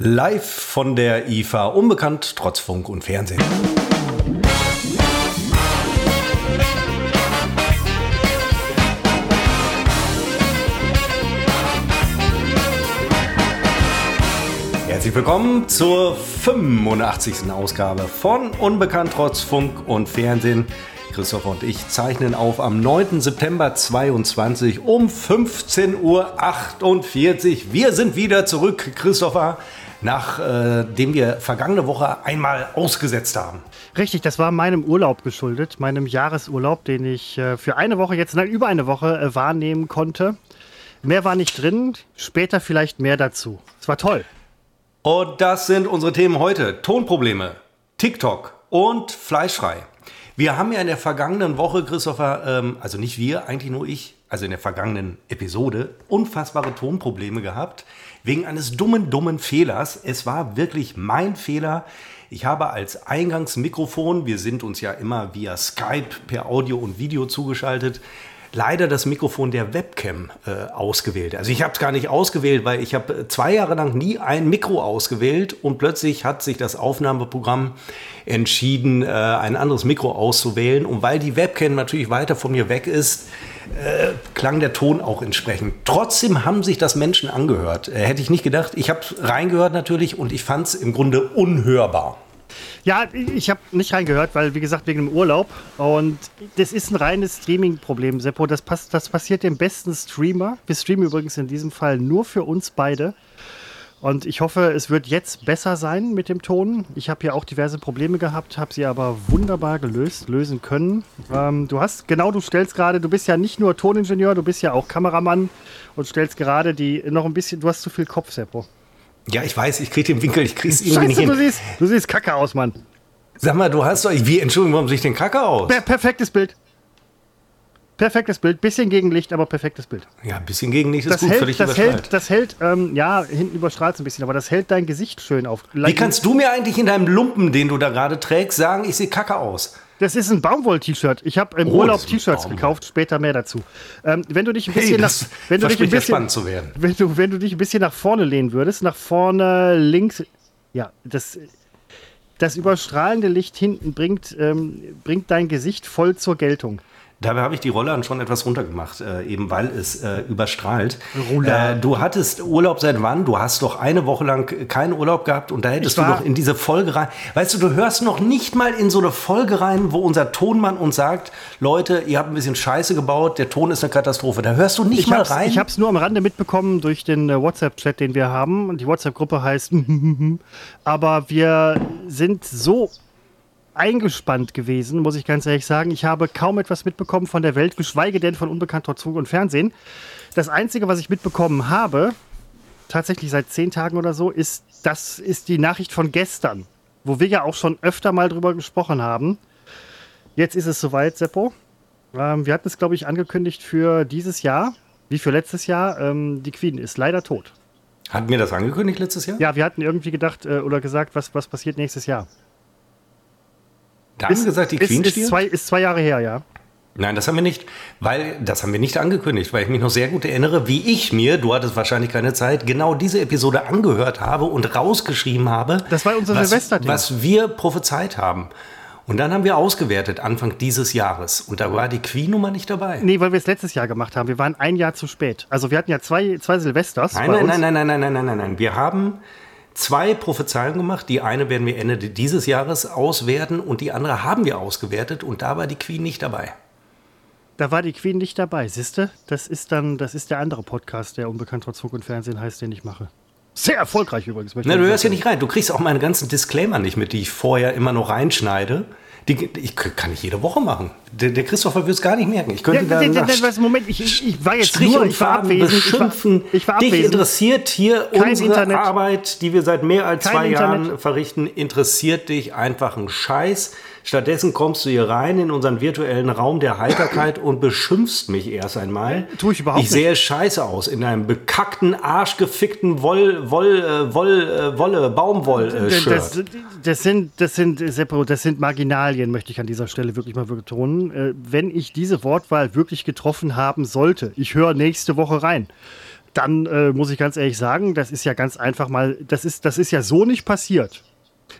Live von der IFA, unbekannt trotz Funk und Fernsehen. Herzlich willkommen zur 85. Ausgabe von Unbekannt trotz Funk und Fernsehen. Christopher und ich zeichnen auf am 9. September 22 um 15.48 Uhr. Wir sind wieder zurück, Christopher, nachdem äh, wir vergangene Woche einmal ausgesetzt haben. Richtig, das war meinem Urlaub geschuldet, meinem Jahresurlaub, den ich äh, für eine Woche, jetzt nein, über eine Woche äh, wahrnehmen konnte. Mehr war nicht drin, später vielleicht mehr dazu. Es war toll. Und das sind unsere Themen heute. Tonprobleme, TikTok und Fleischfrei. Wir haben ja in der vergangenen Woche, Christopher, ähm, also nicht wir, eigentlich nur ich, also in der vergangenen Episode, unfassbare Tonprobleme gehabt, wegen eines dummen, dummen Fehlers. Es war wirklich mein Fehler. Ich habe als Eingangsmikrofon, wir sind uns ja immer via Skype per Audio und Video zugeschaltet, leider das Mikrofon der Webcam äh, ausgewählt. Also ich habe es gar nicht ausgewählt, weil ich habe zwei Jahre lang nie ein Mikro ausgewählt und plötzlich hat sich das Aufnahmeprogramm entschieden, äh, ein anderes Mikro auszuwählen. Und weil die Webcam natürlich weiter von mir weg ist, äh, klang der Ton auch entsprechend. Trotzdem haben sich das Menschen angehört. Äh, hätte ich nicht gedacht. Ich habe reingehört natürlich und ich fand es im Grunde unhörbar. Ja, ich habe nicht reingehört, weil, wie gesagt, wegen dem Urlaub. Und das ist ein reines Streaming-Problem, Seppo. Das, pass das passiert dem besten Streamer. Wir streamen übrigens in diesem Fall nur für uns beide. Und ich hoffe, es wird jetzt besser sein mit dem Ton. Ich habe ja auch diverse Probleme gehabt, habe sie aber wunderbar gelöst, lösen können. Ähm, du hast, genau, du stellst gerade, du bist ja nicht nur Toningenieur, du bist ja auch Kameramann und stellst gerade die noch ein bisschen, du hast zu viel Kopf, Seppo. Ja, ich weiß, ich kriege den Winkel, ich kriege es irgendwie Scheiße, nicht hin. du siehst, du siehst kacke aus, Mann. Sag mal, du hast doch, wie, Entschuldigung, warum sehe ich denn kacke aus? Per perfektes Bild. Perfektes Bild, bisschen Gegenlicht, aber perfektes Bild. Ja, ein bisschen Gegenlicht ist Das gut, hält, völlig das hält, das hält, ähm, ja, hinten überstrahlt es ein bisschen, aber das hält dein Gesicht schön auf. Wie kannst du mir eigentlich in deinem Lumpen, den du da gerade trägst, sagen, ich sehe kacke aus? Das ist ein Baumwoll-T-Shirt. Ich habe im Oh, Urlaub T-Shirts gekauft, später mehr dazu. Ähm, wenn du dich ein Hey, bisschen das nach, wenn du dich ein bisschen, zu werden. wenn du, wenn du dich ein bisschen nach vorne lehnen würdest, nach vorne links, ja, das, das überstrahlende Licht hinten bringt, ähm, bringt dein Gesicht voll zur Geltung. Dabei habe ich die Rollern schon etwas runtergemacht, äh, eben weil es äh, überstrahlt. Äh, du hattest Urlaub seit wann? Du hast doch eine Woche lang keinen Urlaub gehabt und da hättest du doch in diese Folge rein. Weißt du, du hörst noch nicht mal in so eine Folge rein, wo unser Tonmann uns sagt, Leute, ihr habt ein bisschen Scheiße gebaut, der Ton ist eine Katastrophe. Da hörst du nicht Ich mal rein. ich habe es nur am Rande mitbekommen durch den äh, WhatsApp-Chat, den wir haben. Und die WhatsApp-Gruppe heißt Aber wir sind so eingespannt gewesen, muss ich ganz ehrlich sagen. Ich habe kaum etwas mitbekommen von der Welt, geschweige denn von Unbekannt trotz Funk und Fernsehen. Das Einzige, was ich mitbekommen habe, tatsächlich seit zehn Tagen oder so, ist, das ist die Nachricht von gestern, wo wir ja auch schon öfter mal drüber gesprochen haben. Jetzt ist es soweit, Seppo. Ähm, wir hatten es, glaube ich, angekündigt für dieses Jahr, wie für letztes Jahr. Ähm, die Queen ist leider tot. Hatten wir das angekündigt letztes Jahr? Ja, wir hatten irgendwie gedacht äh, oder gesagt, was, was passiert nächstes Jahr. Da haben wir gesagt, die ist, Queen ist, stirbt? zwei, ist zwei Jahre her, ja. Nein, das haben wir nicht, weil das haben wir nicht angekündigt, weil ich mich noch sehr gut erinnere, wie ich mir, du hattest wahrscheinlich keine Zeit, genau diese Episode angehört habe und rausgeschrieben habe. Das war unser was, Silvesterding. Was wir prophezeit haben. Und dann haben wir ausgewertet Anfang dieses Jahres und da war die Queen-Nummer nicht dabei. Nee, weil wir es letztes Jahr gemacht haben. Wir waren ein Jahr zu spät. Also wir hatten ja zwei, zwei Silvesters. Nein, nein, nein, nein, nein, nein, nein, nein, nein. Wir haben zwei Prophezeiungen gemacht. Die eine werden wir Ende dieses Jahres auswerten und die andere haben wir ausgewertet und da war die Queen nicht dabei. Da war die Queen nicht dabei, siehste? Das ist dann, das ist der andere Podcast, der unbekannt trotz Funk und Fernsehen heißt, den ich mache. Sehr erfolgreich übrigens. Na, du hörst ja nicht rein. Du kriegst auch meine ganzen Disclaimer nicht mit, die ich vorher immer noch reinschneide. Die, ich kann ich jede Woche machen. Der, der Christopher wird es gar nicht merken. Ich könnte Ja, da was, Moment, ich, ich, ich war jetzt Strich nur, und ich war abwesend. Ich war, beschimpfen. ich war Dich abwesend. interessiert hier Kein unsere Internet. Arbeit, die wir seit mehr als Kein zwei Jahren Internet. verrichten, interessiert dich einfach ein Scheiß. Stattdessen kommst du hier rein in unseren virtuellen Raum der Heiterkeit und beschimpfst mich erst einmal. Tu ich überhaupt Ich sehe scheiße aus in einem bekackten, arschgefickten Woll, Woll, äh, Woll, äh, Wolle, Baumwoll-Shirt. Das, das sind, das sind, Seppo, das sind Marginalien, möchte ich an dieser Stelle wirklich mal betonen. Äh, wenn ich diese Wortwahl wirklich getroffen haben sollte, ich höre nächste Woche rein. dann äh, muss ich ganz ehrlich sagen, das ist ja ganz einfach mal, das ist, das ist ja so nicht passiert.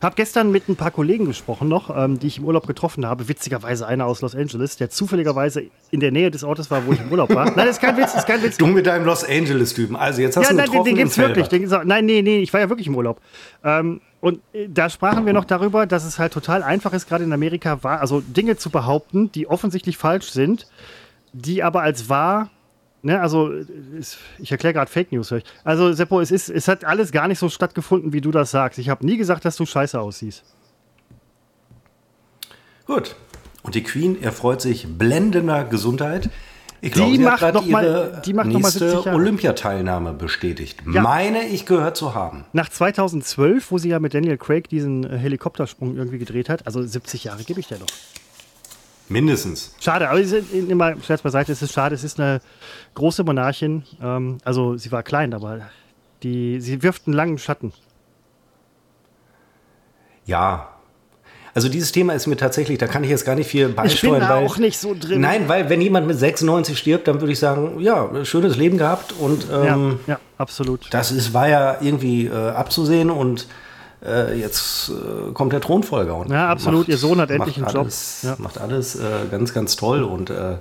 Habe gestern mit ein paar Kollegen gesprochen noch, ähm, die ich im Urlaub getroffen habe. Witzigerweise einer aus Los Angeles, der zufälligerweise in der Nähe des Ortes war, wo ich im Urlaub war. Nein, das ist kein Witz, das ist kein Witz. Du mit deinem Los Angeles-Typen. Also jetzt hast ja, du nein, den, den gibt's wirklich. Den, nein, nee, nee, ich war ja wirklich im Urlaub. Ähm, und äh, da sprachen wir noch darüber, dass es halt total einfach ist, gerade in Amerika, wahr, also Dinge zu behaupten, die offensichtlich falsch sind, die aber als wahr, ne, also ich erkläre gerade Fake News. hör ich. Also Seppo, es, ist, es hat alles gar nicht so stattgefunden, wie du das sagst. Ich habe nie gesagt, dass du scheiße aussiehst. Gut. Und die Queen erfreut sich blendender Gesundheit. Ich Die glaube, sie macht noch mal- die macht noch mal nächste 70 Jahre. Olympiateilnahme bestätigt. Ja. Meine ich gehört zu haben. Nach 2012, wo sie ja mit Daniel Craig diesen Helikoptersprung irgendwie gedreht hat, also 70 Jahre gebe ich dir noch. Mindestens. Schade, aber es ist immer Scherz beiseite, es ist schade, es ist eine große Monarchin. Ähm, also sie war klein, aber die, sie wirft einen langen Schatten. Ja. Also dieses Thema ist mir tatsächlich, da kann ich jetzt gar nicht viel beisteuern. da weil, auch nicht so drin. Nein, weil wenn jemand mit 96 stirbt, dann würde ich sagen, ja, schönes Leben gehabt und ähm, ja, ja, absolut. das ist, war ja irgendwie äh, abzusehen und äh, jetzt äh, kommt der Thronfolger. Und Ja, absolut. Ihr Sohn hat endlich macht einen Job. alles, Ja. Macht alles äh, ganz, ganz toll und äh,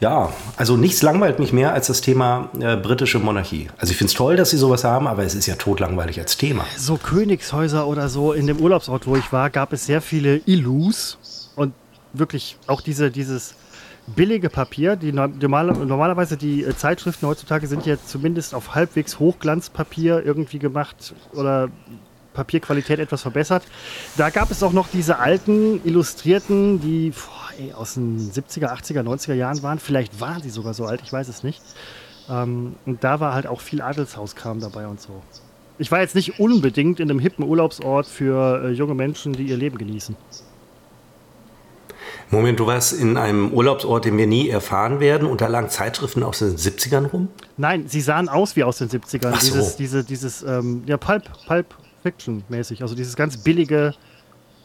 ja, also nichts langweilt mich mehr als das Thema äh, britische Monarchie. Also ich finde es toll, dass sie sowas haben, aber es ist ja totlangweilig als Thema. So Königshäuser oder so, in dem Urlaubsort, wo ich war, gab es sehr viele Illus und wirklich auch diese, dieses billige Papier. Die no- normale, normalerweise die äh, Zeitschriften heutzutage sind ja zumindest auf halbwegs Hochglanzpapier irgendwie gemacht oder Papierqualität etwas verbessert. Da gab es auch noch diese alten Illustrierten, die boah, ey, aus den 70er, 80er, 90er Jahren waren. Vielleicht waren sie sogar so alt, ich weiß es nicht. Ähm, und da war halt auch viel Adelshauskram dabei und so. Ich war jetzt nicht unbedingt in einem hippen Urlaubsort für äh, junge Menschen, die ihr Leben genießen. Moment, du warst in einem Urlaubsort, den wir nie erfahren werden und da lagen Zeitschriften aus den 70ern rum? Nein, sie sahen aus wie aus den 70ern. Ach so. Dieses, diese, dieses ähm, ja, Pulp, Pulp Fiction mäßig. Also dieses ganz billige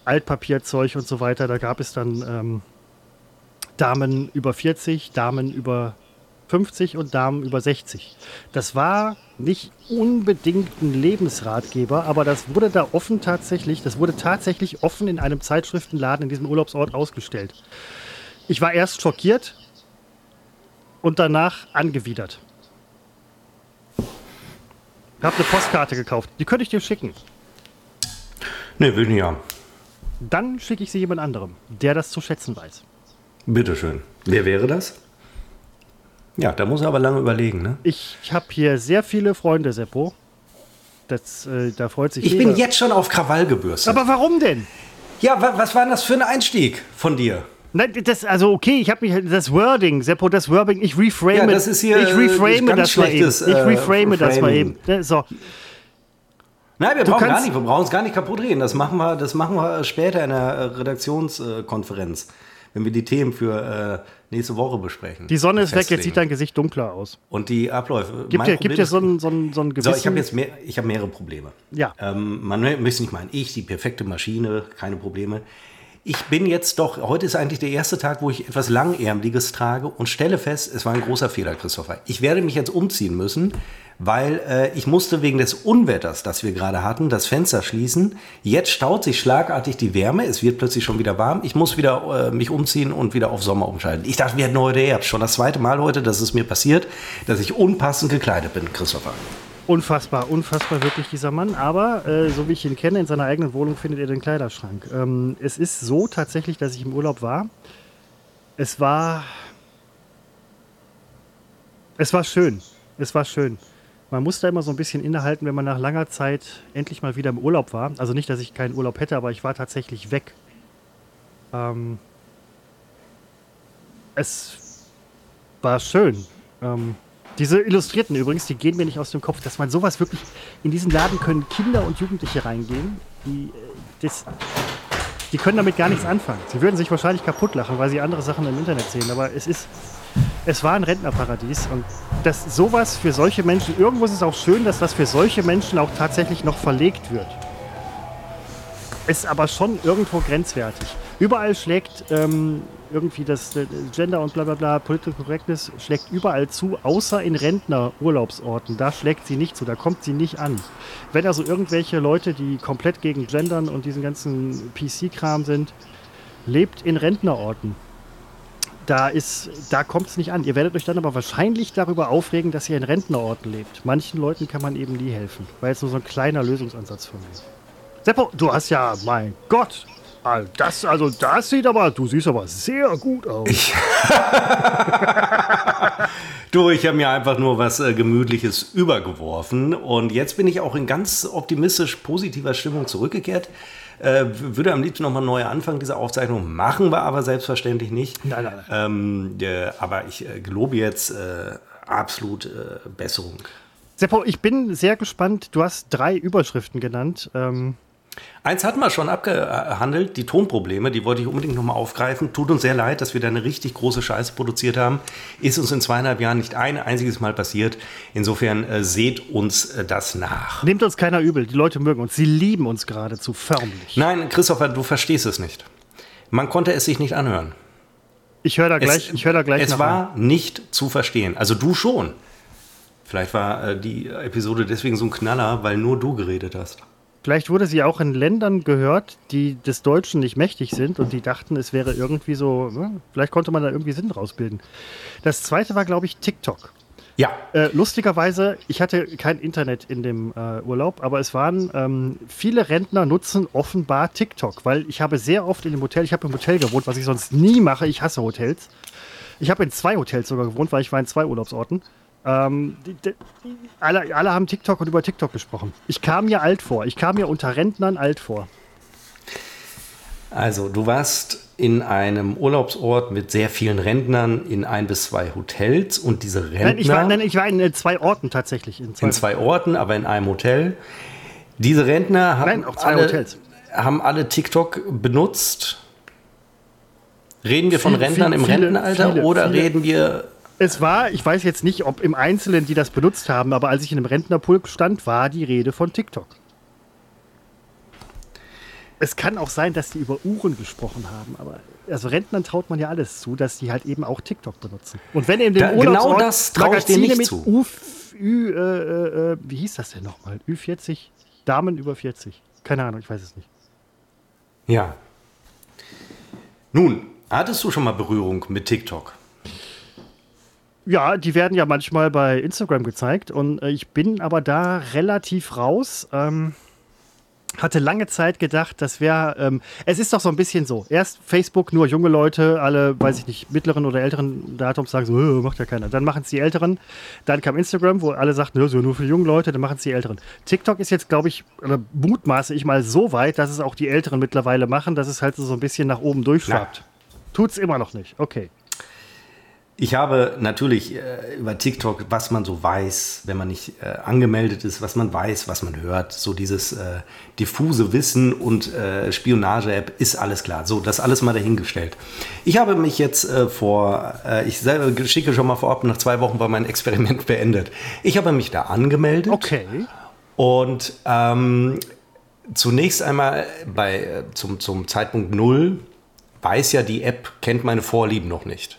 Altpapierzeug und so weiter. Da gab es dann ähm, Damen über 40, Damen über 50 und Damen über 60. Das war nicht unbedingt ein Lebensratgeber, aber das wurde da offen tatsächlich, das wurde tatsächlich offen in einem Zeitschriftenladen in diesem Urlaubsort ausgestellt. Ich war erst schockiert und danach angewidert. Hab eine Postkarte gekauft. Die könnte ich dir schicken. Ne, will nicht haben. Dann schicke ich sie jemand anderem, der das zu schätzen weiß. Bitteschön. Wer wäre das? Ja, da muss er aber lange überlegen, ne? Ich, ich habe hier sehr viele Freunde, Seppo. Das, äh, da freut sich Ich jeder. bin jetzt schon auf Krawall gebürstet. Aber warum denn? ja, wa was war denn das für ein Einstieg von dir? Nein, das, also okay, ich habe mich das Wording, Seppo, das Wording, ich reframe Ja, das ist hier, ich reframe äh, ganz das mal eben. schlechtes, Ich äh, reframe das mal eben. Ne, So, Nein, wir brauchen gar nicht, wir brauchen uns gar nicht kaputt reden. Das machen wir, das machen wir später in der äh, Redaktionskonferenz, wenn wir die Themen für äh, nächste Woche besprechen. die Sonne ist weg, jetzt Festlegen. sieht dein Gesicht dunkler aus. Und die Abläufe. Gibt dir, gibt dir so ein, so ein, so ein So, gewissen... ich habe jetzt mehr, ich habe mehrere Probleme. Ja. Ähm, man möchte nicht meinen, ich, die perfekte Maschine, keine Probleme. Ich bin jetzt doch, heute ist eigentlich der erste Tag, wo ich etwas Langärmliches trage und stelle fest, es war ein großer Fehler, Christopher. Ich werde mich jetzt umziehen müssen, weil äh, ich musste wegen des Unwetters, das wir gerade hatten, das Fenster schließen. Jetzt staut sich schlagartig die Wärme, es wird plötzlich schon wieder warm. Ich muss wieder äh, mich umziehen und wieder auf Sommer umschalten. Ich dachte, wir hätten heute Herbst. Schon das zweite Mal heute, dass es mir passiert, dass ich unpassend gekleidet bin, Christopher. Unfassbar, unfassbar wirklich dieser Mann. Aber äh, so wie ich ihn kenne, in seiner eigenen Wohnung findet er den Kleiderschrank. Ähm, es ist so tatsächlich, dass ich im Urlaub war. Es war. Es war schön. Es war schön. Man muss da immer so ein bisschen innehalten, wenn man nach langer Zeit endlich mal wieder im Urlaub war. Also nicht, dass ich keinen Urlaub hätte, aber ich war tatsächlich weg. Ähm, es war schön. Ähm, diese Illustrierten übrigens, die gehen mir nicht aus dem Kopf, dass man sowas wirklich. In diesen Laden können Kinder und Jugendliche reingehen, die, äh, das, die können damit gar nichts anfangen. Sie würden sich wahrscheinlich kaputt lachen, weil sie andere Sachen im Internet sehen. Aber es ist. Es war ein Rentnerparadies und dass sowas für solche Menschen, irgendwo ist es auch schön, dass das für solche Menschen auch tatsächlich noch verlegt wird. Ist aber schon irgendwo grenzwertig. Überall schlägt ähm, irgendwie das äh, Gender und bla bla bla, Political Correctness schlägt überall zu, außer in Rentner-Urlaubsorten. Da schlägt sie nicht zu, da kommt sie nicht an. Wenn also irgendwelche Leute, die komplett gegen Gendern und diesen ganzen PC-Kram sind, lebt in Rentnerorten. Da, da kommt es nicht an. Ihr werdet euch dann aber wahrscheinlich darüber aufregen, dass ihr in Rentnerorten lebt. Manchen Leuten kann man eben nie helfen. War jetzt nur so ein kleiner Lösungsansatz von mir. Seppo, du hast ja, mein Gott, das, also das sieht aber, du siehst aber sehr gut aus. Ich du, ich habe mir einfach nur was äh, Gemütliches übergeworfen und jetzt bin ich auch in ganz optimistisch positiver Stimmung zurückgekehrt. Äh, würde am liebsten nochmal neu anfangen, diese Aufzeichnung. Machen wir aber selbstverständlich nicht. Nein, nein, nein. Ähm, äh, aber ich äh, gelobe jetzt äh, absolut äh, Besserung. Seppo, ich bin sehr gespannt. Du hast drei Überschriften genannt. Ähm Eins hatten wir schon abgehandelt, die Tonprobleme, die wollte ich unbedingt nochmal aufgreifen. Tut uns sehr leid, dass wir da eine richtig große Scheiße produziert haben. Ist uns in zweieinhalb Jahren nicht ein einziges Mal passiert. Insofern äh, seht uns äh, das nach. Nehmt uns keiner übel, die Leute mögen uns, sie lieben uns geradezu förmlich. Nein, Christopher, du verstehst es nicht. Man konnte es sich nicht anhören. Ich höre da gleich, es, ich da gleich Es war an. nicht zu verstehen. Also du schon. Vielleicht war äh, die Episode deswegen so ein Knaller, weil nur du geredet hast. Vielleicht wurde sie auch in Ländern gehört, die des Deutschen nicht mächtig sind und die dachten, es wäre irgendwie so, ne? vielleicht konnte man da irgendwie Sinn rausbilden. Das zweite war, glaube ich, TikTok. Ja. Äh, lustigerweise, ich hatte kein Internet in dem äh, Urlaub, aber es waren ähm, viele Rentner nutzen offenbar TikTok, weil ich habe sehr oft in dem Hotel, ich habe im Hotel gewohnt, was ich sonst nie mache, ich hasse Hotels. Ich habe in zwei Hotels sogar gewohnt, weil ich war in zwei Urlaubsorten. Ähm, die, die, alle, alle haben TikTok und über TikTok gesprochen. Ich kam mir alt vor. Ich kam mir unter Rentnern alt vor. Also, du warst in einem Urlaubsort mit sehr vielen Rentnern in ein bis zwei Hotels und diese Rentner. Nein, ich war, nein, ich war in zwei Orten tatsächlich. In zwei, in zwei Orten, aber in einem Hotel. Diese Rentner haben, nein, alle, haben alle TikTok benutzt. Reden wir von Rentnern viel, im viele, Rentenalter viele, oder reden wir es war, ich weiß jetzt nicht, ob im Einzelnen die das benutzt haben, aber als ich in einem Rentnerpulk stand, war die Rede von TikTok. Es kann auch sein, dass die über Uhren gesprochen haben, aber also Rentnern traut man ja alles zu, dass die halt eben auch TikTok benutzen. Und wenn in dem da, genau das traue ich dir nicht zu. U, Ü, äh, äh, wie hieß das denn nochmal? Ü40, Damen über 40. Keine Ahnung, ich weiß es nicht. Ja. Nun, hattest du schon mal Berührung mit TikTok? Ja, die werden ja manchmal bei Instagram gezeigt und äh, ich bin aber da relativ raus. Ähm, hatte lange Zeit gedacht, das wäre, ähm, es ist doch so ein bisschen so. Erst Facebook, nur junge Leute, alle, weiß ich nicht, mittleren oder älteren Datums sagen so, äh, macht ja keiner. Dann machen es die Älteren. Dann kam Instagram, wo alle sagten, so nur für junge Leute, dann machen es die Älteren. TikTok ist jetzt, glaube ich, oder mutmaße ich mal so weit, dass es auch die Älteren mittlerweile machen, dass es halt so ein bisschen nach oben durchschwappt. Tut es immer noch nicht. Okay. Ich habe natürlich äh, über TikTok, was man so weiß, wenn man nicht äh, angemeldet ist, was man weiß, was man hört, so dieses äh, diffuse Wissen und äh, Spionage-App ist alles klar. So, das alles mal dahingestellt. Ich habe mich jetzt äh, vor, äh, ich selber schicke schon mal vorab, nach zwei Wochen war mein Experiment beendet. Ich habe mich da angemeldet. Okay. Und ähm, zunächst einmal bei, zum, zum Zeitpunkt Null weiß ja die App, kennt meine Vorlieben noch nicht.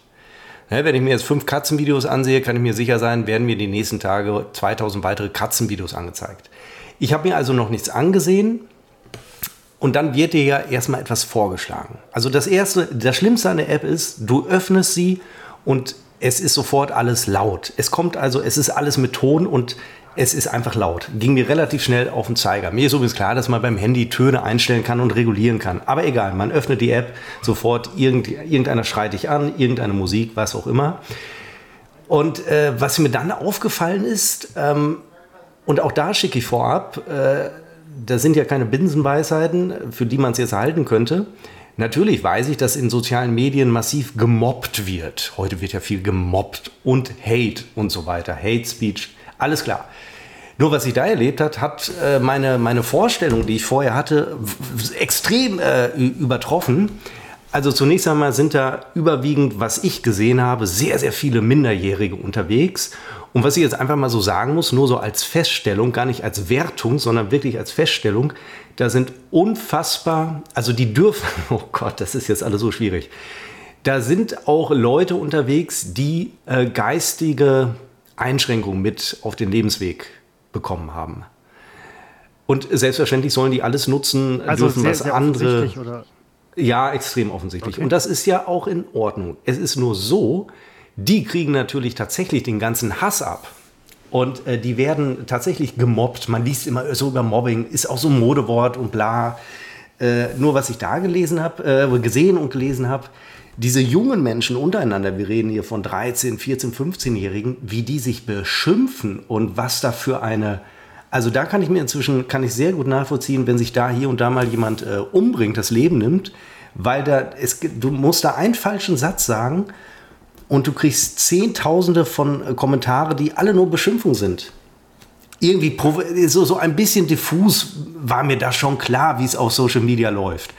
Wenn ich mir jetzt fünf Katzenvideos ansehe, kann ich mir sicher sein, werden mir die nächsten Tage 2000 weitere Katzenvideos angezeigt. Ich habe mir also noch nichts angesehen und dann wird dir ja erstmal etwas vorgeschlagen. Also das erste, das Schlimmste an der App ist, du öffnest sie und es ist sofort alles laut. Es kommt also, es ist alles mit Ton und es ist einfach laut. Ging mir relativ schnell auf den Zeiger. Mir ist übrigens klar, dass man beim Handy Töne einstellen kann und regulieren kann. Aber egal, man öffnet die App, sofort irgend, irgendeiner schreit dich an, irgendeine Musik, was auch immer. Und äh, was mir dann aufgefallen ist, ähm, und auch da schicke ich vorab, äh, da sind ja keine Binsenweisheiten, für die man es jetzt halten könnte. Natürlich weiß ich, dass in sozialen Medien massiv gemobbt wird. Heute wird ja viel gemobbt und Hate und so weiter. Hate Speech, alles klar. Nur was ich da erlebt hat, hat äh, meine, meine Vorstellung, die ich vorher hatte, extrem äh, übertroffen. Also zunächst einmal sind da überwiegend, was ich gesehen habe, sehr, sehr viele Minderjährige unterwegs. Und was ich jetzt einfach mal so sagen muss, nur so als Feststellung, gar nicht als Wertung, sondern wirklich als Feststellung, da sind unfassbar, also die dürfen, oh Gott, das ist jetzt alles so schwierig. da sind auch Leute unterwegs, die äh, geistige Einschränkungen mit auf den Lebensweg bekommen haben. Und selbstverständlich sollen die alles nutzen, Also dürfen sehr, was sehr andere. Oder? Ja, extrem offensichtlich. Okay. Und das ist ja auch in Ordnung. Es ist nur so, die kriegen natürlich tatsächlich den ganzen Hass ab. Und äh, die werden tatsächlich gemobbt. Man liest immer so über Mobbing, ist auch so ein Modewort und bla. Äh, nur was ich da gelesen habe, äh, gesehen und gelesen habe, diese jungen Menschen untereinander, wir reden hier von 13, 14, 15-Jährigen, wie die sich beschimpfen und was da für eine, also da kann ich mir inzwischen, kann ich sehr gut nachvollziehen, wenn sich da hier und da mal jemand äh, umbringt, das Leben nimmt, weil da, es, du musst da einen falschen Satz sagen und du kriegst Zehntausende von äh, Kommentare, die alle nur Beschimpfung sind. Irgendwie so, so ein bisschen diffus war mir das schon klar, wie es auf Social Media läuft.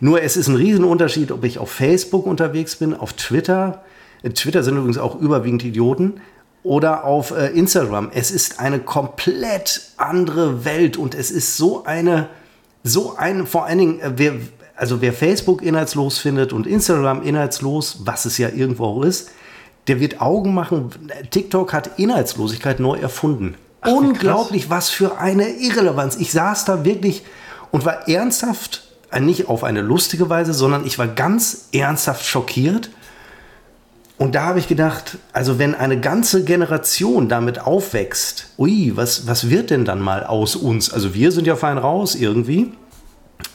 Nur es ist ein Riesenunterschied, ob ich auf Facebook unterwegs bin, auf Twitter. Äh, Twitter sind übrigens auch überwiegend Idioten. Oder auf äh, Instagram. Es ist eine komplett andere Welt und es ist so eine, so eine, vor allen Dingen, äh, wer, also wer Facebook inhaltslos findet und Instagram inhaltslos, was es ja irgendwo auch ist, der wird Augen machen. TikTok hat Inhaltslosigkeit neu erfunden. wie Unglaublich, was für eine Irrelevanz. Ich saß da wirklich und war ernsthaft, nicht auf eine lustige Weise, sondern ich war ganz ernsthaft schockiert. Und da habe ich gedacht, also wenn eine ganze Generation damit aufwächst, ui, was, was wird denn dann mal aus uns? Also wir sind ja fein raus irgendwie.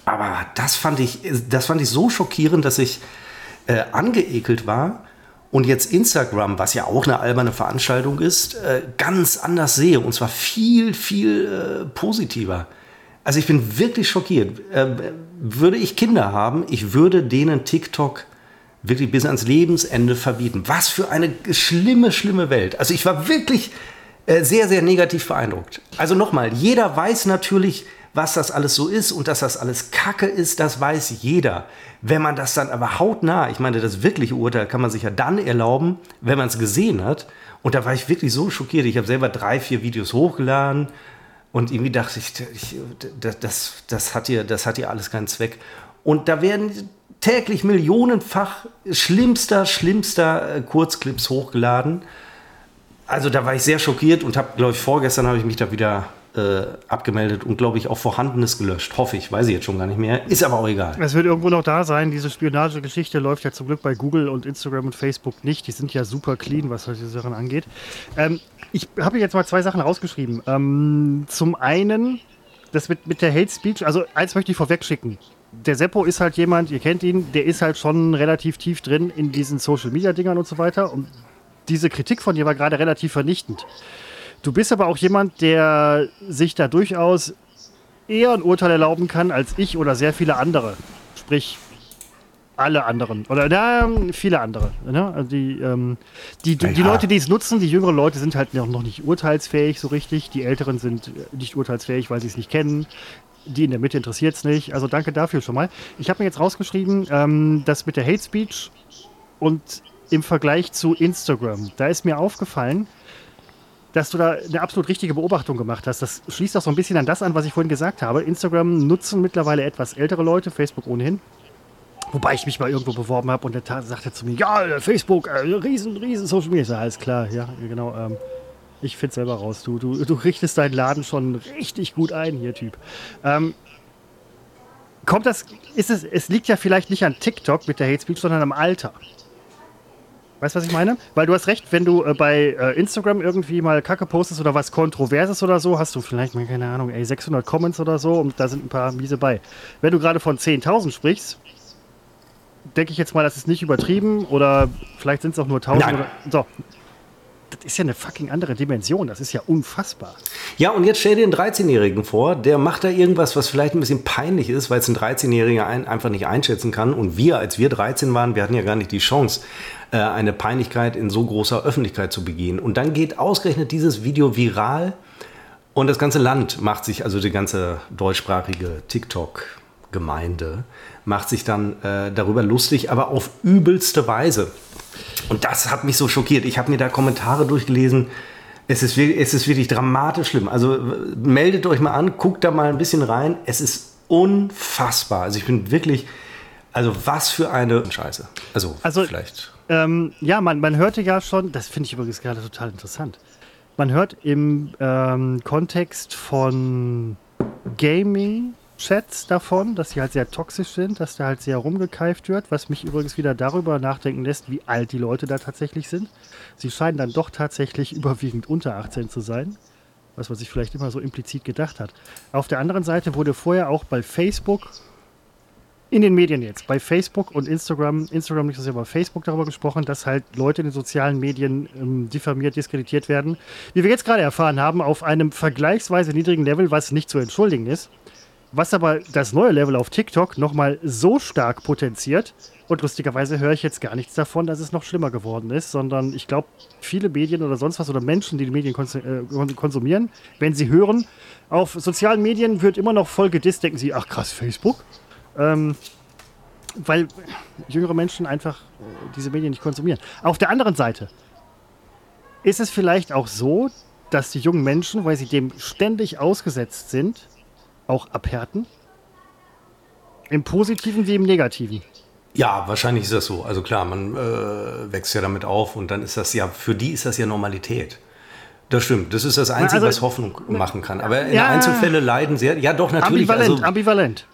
Aber das fand ich, das fand ich so schockierend, dass ich äh, angeekelt war und jetzt Instagram, was ja auch eine alberne Veranstaltung ist, äh, ganz anders sehe. Und zwar viel, viel äh, positiver. Also ich bin wirklich schockiert. Äh, würde ich Kinder haben, ich würde denen TikTok wirklich bis ans Lebensende verbieten. Was für eine schlimme, schlimme Welt. Also ich war wirklich äh, sehr, sehr negativ beeindruckt. Also nochmal, jeder weiß natürlich, was das alles so ist und dass das alles Kacke ist, das weiß jeder. Wenn man das dann aber hautnah, ich meine, das wirkliche Urteil kann man sich ja dann erlauben, wenn man es gesehen hat. Und da war ich wirklich so schockiert. Ich habe selber drei, vier Videos hochgeladen und irgendwie dachte ich, ich das, das, hat hier, das hat hier alles keinen Zweck. Und da werden täglich millionenfach schlimmster, schlimmster äh, Kurzclips hochgeladen. Also da war ich sehr schockiert und habe, glaube ich, vorgestern habe ich mich da wieder äh, abgemeldet und, glaube ich, auch Vorhandenes gelöscht. Hoffe ich, weiß ich jetzt schon gar nicht mehr. Ist aber auch egal. Es wird irgendwo noch da sein. Diese Spionagegeschichte läuft ja zum Glück bei Google und Instagram und Facebook nicht. Die sind ja super clean, was solche Sachen angeht. Ähm, ich habe jetzt mal zwei Sachen rausgeschrieben. Ähm, zum einen, das mit, mit der Hate Speech, also eins möchte ich vorweg schicken. Der Seppo ist halt jemand, ihr kennt ihn, der ist halt schon relativ tief drin in diesen Social Media Dingern und so weiter. Und diese Kritik von dir war gerade relativ vernichtend. Du bist aber auch jemand, der sich da durchaus eher ein Urteil erlauben kann als ich oder sehr viele andere. Sprich, alle anderen. Oder na, viele andere. Ne? Also die, ähm, die, die, die. Leute, die es nutzen, die jüngeren Leute sind halt noch nicht urteilsfähig so richtig. Die Älteren sind äh, nicht urteilsfähig, weil sie es nicht kennen. Die in der Mitte interessiert es nicht. Also danke dafür schon mal. Ich habe mir jetzt rausgeschrieben, ähm, das mit der Hate Speech und im Vergleich zu Instagram. Da ist mir aufgefallen, dass du da eine absolut richtige Beobachtung gemacht hast. Das schließt auch so ein bisschen an das an, was ich vorhin gesagt habe. Instagram nutzen mittlerweile etwas ältere Leute, Facebook ohnehin. Wobei ich mich mal irgendwo beworben habe und der Ta- sagte zu mir, ja, Facebook, äh, riesen, riesen Social Media. Sag, alles klar, ja, genau. Ähm, ich finde selber raus. Du, du, du richtest deinen Laden schon richtig gut ein hier, Typ. Ähm, kommt das, ist es, es liegt ja vielleicht nicht an TikTok mit der Hate Speech, sondern am Alter. Weißt du, was ich meine? Weil du hast recht, wenn du äh, bei äh, Instagram irgendwie mal Kacke postest oder was Kontroverses oder so, hast du vielleicht mal, keine Ahnung, ey, 600 Comments oder so und da sind ein paar miese bei. Wenn du gerade von 10.000 sprichst, denke ich jetzt mal, das ist nicht übertrieben oder vielleicht sind es auch nur 1.000 Nein. oder so. Das ist ja eine fucking andere Dimension, das ist ja unfassbar. Ja, und jetzt stell dir einen 13-Jährigen vor, der macht da irgendwas, was vielleicht ein bisschen peinlich ist, weil es ein 13-Jähriger ein, einfach nicht einschätzen kann. Und wir, als wir 13 waren, wir hatten ja gar nicht die Chance, eine Peinlichkeit in so großer Öffentlichkeit zu begehen. Und dann geht ausgerechnet dieses Video viral und das ganze Land macht sich, also die ganze deutschsprachige TikTok-Gemeinde, macht sich dann äh, darüber lustig, aber auf übelste Weise. Und das hat mich so schockiert. Ich habe mir da Kommentare durchgelesen. Es ist, es ist wirklich dramatisch schlimm. Also w- meldet euch mal an, guckt da mal ein bisschen rein. Es ist unfassbar. Also ich bin wirklich Also was für eine Scheiße. Also, Also, vielleicht. Ähm, ja, man, man hörte ja schon, das finde ich übrigens gerade total interessant. Man hört im ähm, Kontext von Gaming-Chats davon, dass sie halt sehr toxisch sind, dass da halt sehr rumgekeift wird, was mich übrigens wieder darüber nachdenken lässt, wie alt die Leute da tatsächlich sind. Sie scheinen dann doch tatsächlich überwiegend unter 18 zu sein, was man sich vielleicht immer so implizit gedacht hat. Auf der anderen Seite wurde vorher auch bei Facebook in den Medien jetzt, bei Facebook und Instagram, Instagram nicht so sehr, aber Facebook darüber gesprochen, dass halt Leute in den sozialen Medien ähm, diffamiert, diskreditiert werden. Wie wir jetzt gerade erfahren haben, auf einem vergleichsweise niedrigen Level, was nicht zu entschuldigen ist, was aber das neue Level auf TikTok nochmal so stark potenziert. Und lustigerweise höre ich jetzt gar nichts davon, dass es noch schlimmer geworden ist, sondern ich glaube, viele Medien oder sonst was oder Menschen, die die Medien äh, konsumieren, wenn sie hören, auf sozialen Medien wird immer noch voll gedisst, denken sie, ach krass, Facebook? Ähm, weil jüngere Menschen einfach äh, diese Medien nicht konsumieren. Auf der anderen Seite ist es vielleicht auch so, dass die jungen Menschen, weil sie dem ständig ausgesetzt sind, auch abhärten. Im Positiven wie im Negativen. Ja, wahrscheinlich ist das so. Also klar, man äh, wächst ja damit auf und dann ist das ja, für die ist das ja Normalität. Das stimmt. Das ist das Einzige, Also- was Hoffnung machen kann. Aber in Ja. Einzelfälle leiden sehr. Ja, doch, natürlich. Ambivalent, also, ambivalent.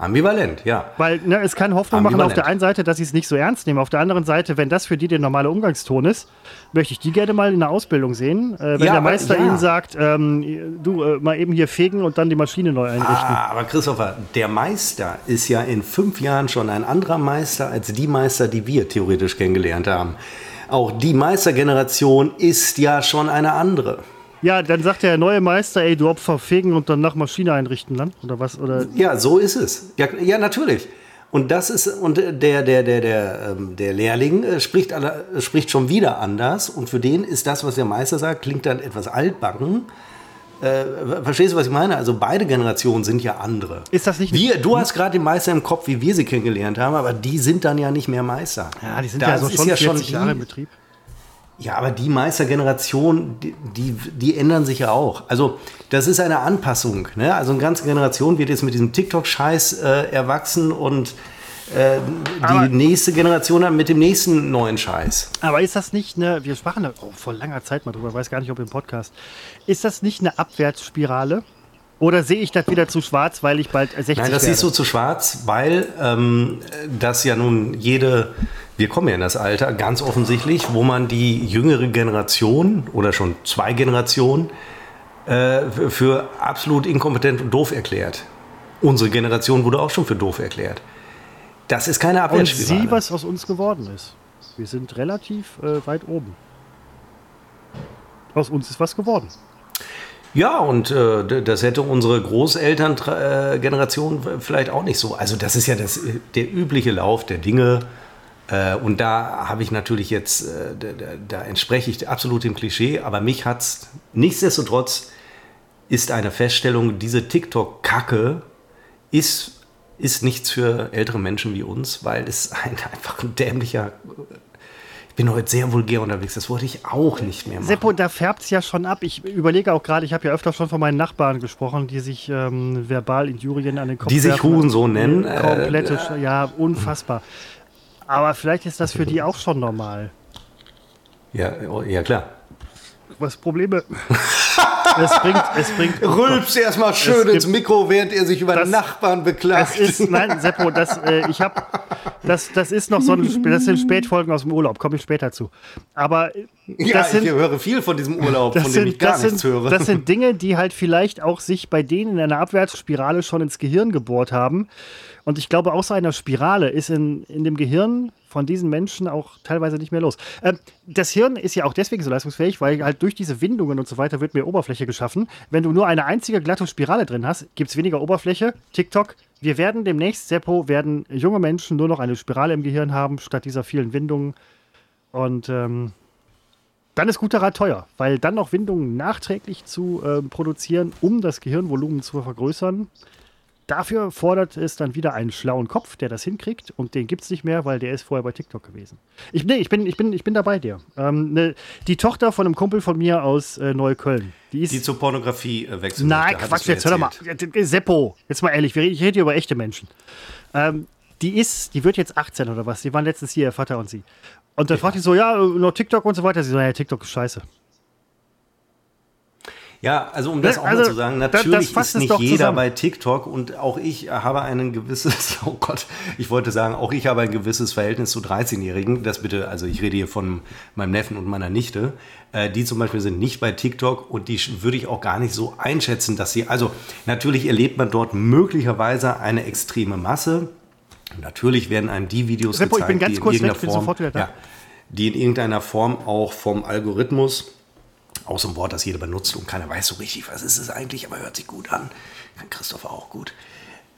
Ambivalent, ja. Weil ne, es kann Hoffnung machen auf der einen Seite, dass sie es nicht so ernst nehmen. Auf der anderen Seite, wenn das für die der normale Umgangston ist, möchte ich die gerne mal in der Ausbildung sehen. Äh, wenn Ja, der Meister ja. ihnen sagt, ähm, du äh, mal eben hier fegen und dann die Maschine neu einrichten. Ah, aber Christopher, der Meister ist ja in fünf Jahren schon ein anderer Meister als die Meister, die wir theoretisch kennengelernt haben. Auch die Meistergeneration ist ja schon eine andere. Ja, dann sagt der neue Meister, ey, du Opfer fegen und dann nach Maschine einrichten dann oder was oder Ja, so ist es. Ja, ja natürlich. Und das ist und der der der der ähm, der Lehrling äh, spricht alle, spricht schon wieder anders und für den ist das, was der Meister sagt, klingt dann etwas altbacken. Äh, verstehst du, was ich meine? Also beide Generationen sind ja andere. Ist das nicht- Wir, du hast gerade den Meister im Kopf, wie wir sie kennengelernt haben, aber die sind dann ja nicht mehr Meister. ja, die sind Das ja so ist schon ja 40 die- Jahre im Betrieb. Ja, aber die Meistergeneration, die, die, die ändern sich ja auch. Also das ist eine Anpassung. Ne? Also eine ganze Generation wird jetzt mit diesem TikTok-Scheiß äh, erwachsen und äh, die Aber- nächste Generation dann mit dem nächsten neuen Scheiß. Aber ist das nicht eine, wir sprachen da oh, vor langer Zeit mal drüber, weiß gar nicht, ob im Podcast, ist das nicht eine Abwärtsspirale? Oder sehe ich das wieder zu schwarz, weil ich bald 60 Nein, das werde? siehst du zu schwarz, weil ähm, das ja nun jede, wir kommen ja in das Alter, ganz offensichtlich, wo man die jüngere Generation oder schon zwei Generationen äh, für- absolut inkompetent und doof erklärt. Unsere Generation wurde auch schon für doof erklärt. Das ist keine Und Abwärtsspirale. sieh, was aus uns geworden ist. Wir sind relativ äh, weit oben. Aus uns ist was geworden. Ja, und äh, das hätte unsere Großelterngeneration vielleicht auch nicht so. Also das ist ja das, äh, der übliche Lauf der Dinge. Äh, und da habe ich natürlich jetzt, äh, da, entspreche ich absolut dem Klischee, aber mich hat es nichtsdestotrotz ist eine Feststellung, diese TikTok-Kacke ist, ist nichts für ältere Menschen wie uns, weil es ein, einfach ein dämlicher... Ich bin heute sehr vulgär unterwegs, das wollte ich auch nicht mehr machen. Seppo, da färbt es ja schon ab. Ich überlege auch gerade, ich habe ja öfter schon von meinen Nachbarn gesprochen, die sich ähm, verbal Injurien an den Kopf Die sich. Hurensohn nennen. Äh, Komplette, Sch- ja, unfassbar. Aber vielleicht ist das für die auch schon normal. Ja, oh, ja klar. Was Probleme? es bringt, es bringt. Rülps erstmal schön ins Mikro, während er sich über Das- Nachbarn beklagt. Das ist, nein, Seppo, das, äh, ich hab, das, das ist noch so ein, das sind Spätfolgen aus dem Urlaub, komme ich später zu. Aber äh, ja, sind, ich höre viel von diesem Urlaub, von dem sind, ich gar nichts sind, höre. das sind Dinge, die halt vielleicht auch sich bei denen in einer Abwärtsspirale schon ins Gehirn gebohrt haben. Und ich glaube, außer einer Spirale ist in, in dem Gehirn von diesen Menschen auch teilweise nicht mehr los. Ähm, das Hirn ist ja auch deswegen so leistungsfähig, weil halt durch diese Windungen und so weiter wird mehr Oberfläche geschaffen. Wenn du nur eine einzige glatte Spirale drin hast, gibt es weniger Oberfläche. TikTok. Wir werden demnächst, Seppo, werden junge Menschen nur noch eine Spirale im Gehirn haben, statt dieser vielen Windungen. Und ähm, dann ist guter Rat teuer, weil dann noch Windungen nachträglich zu ähm, produzieren, um das Gehirnvolumen zu vergrößern. Dafür fordert es dann wieder einen schlauen Kopf, der das hinkriegt und den gibt es nicht mehr, weil der ist vorher bei TikTok gewesen. Ich, nee, ich, bin, ich, bin, ich bin da bei dir. Ähm, ne, die Tochter von einem Kumpel von mir aus äh, Neukölln, die ist. die zur Pornografie äh, wechseln Nein, Quatsch, jetzt hör doch mal. d- Seppo, jetzt mal ehrlich, ich rede hier über echte Menschen. Ähm, die ist, die wird jetzt 18 oder was. Die waren letztens hier, ihr Vater und sie. Und dann ja. fragte ich so, ja, noch TikTok und so weiter. Sie so, ja, TikTok ist scheiße. Ja, also um das auch also, mal zu sagen, natürlich ist nicht jeder zusammen. bei TikTok und auch ich habe ein gewisses, oh Gott, ich wollte sagen, auch ich habe ein gewisses Verhältnis zu 13-Jährigen. Das bitte, also ich rede hier von meinem Neffen und meiner Nichte. Äh, die zum Beispiel sind nicht bei TikTok und die würde ich auch gar nicht so einschätzen, dass sie, also natürlich erlebt man dort möglicherweise eine extreme Masse. Natürlich werden einem die Videos Repo, gezeigt, ich bin ganz kurz weg, Form. Ja, die in irgendeiner Form auch vom Algorithmus auch so ein Wort, das jeder benutzt und keiner weiß so richtig, was ist es eigentlich, aber hört sich gut an. Kann Christopher auch gut.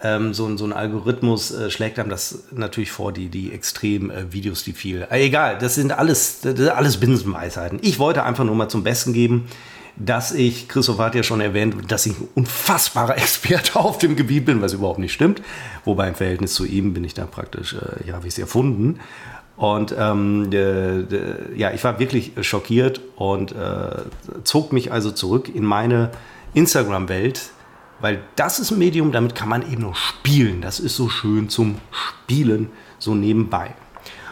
Ähm, so, so, ein Algorithmus äh, schlägt einem das natürlich vor, die, die extremen äh, Videos, die viel. Äh, egal, das sind alles, das sind alles Binsenweisheiten. Ich wollte einfach nur mal zum Besten geben, dass ich, Christoph hat ja schon erwähnt, dass ich ein unfassbarer Experte auf dem Gebiet bin, was überhaupt nicht stimmt. Wobei im Verhältnis zu ihm bin ich dann praktisch, äh, ja, ich es erfunden. Und ähm, de, de, ja, ich war wirklich schockiert und äh, zog mich also zurück in meine Instagram-Welt, weil das ist ein Medium, damit kann man eben nur spielen. Das ist so schön zum Spielen, so nebenbei.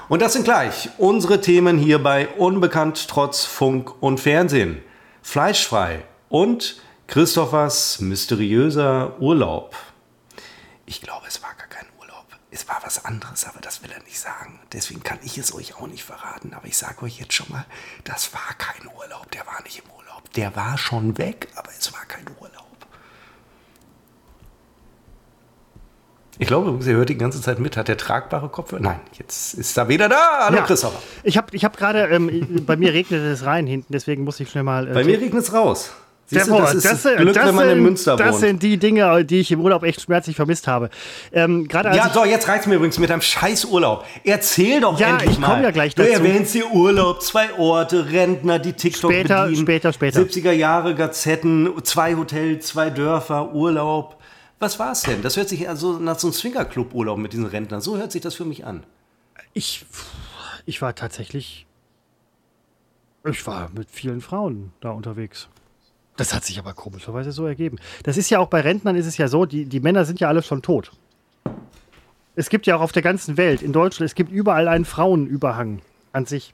Und das sind gleich unsere Themen hier bei Unbekannt trotz Funk und Fernsehen. Fleischfrei und Christophers mysteriöser Urlaub. Ich glaube, es war war was anderes, aber das will er nicht sagen. Deswegen kann ich es euch auch nicht verraten. Aber ich sage euch jetzt schon mal, das war kein Urlaub. Der war nicht im Urlaub. Der war schon weg, aber es war kein Urlaub. Ich glaube übrigens, ihr hört die ganze Zeit mit. Hat der tragbare Kopfhörer? Nein, jetzt ist er wieder da. Hallo ja. Christopher. Ich habe ich hab gerade, ähm, bei mir regnet es rein hinten, deswegen muss ich schnell mal. Äh, bei mir regnet es raus. Siehst du, das Glück, sind die Dinge, die ich im Urlaub echt schmerzlich vermisst habe. Ähm, ja, so, jetzt reizt mir übrigens mit deinem scheiß Urlaub. Erzähl doch ja, endlich mal. Ja, ich komme ja gleich dazu. Du erwähnst hier Urlaub, zwei Orte, Rentner, die TikTok später, bedienen. Später, später. 70er Jahre Gazetten, zwei Hotels, zwei Dörfer, Urlaub. Was war es denn? Das hört sich also nach so einem Swingerclub-Urlaub mit diesen Rentnern. So hört sich das für mich an. Ich, ich war tatsächlich, ich war mit vielen Frauen da unterwegs. Das hat sich aber komischerweise so ergeben. Das ist ja auch bei Rentnern ist es ja so, die, die Männer sind ja alle schon tot. Es gibt ja auch auf der ganzen Welt, in Deutschland, es gibt überall einen Frauenüberhang an sich.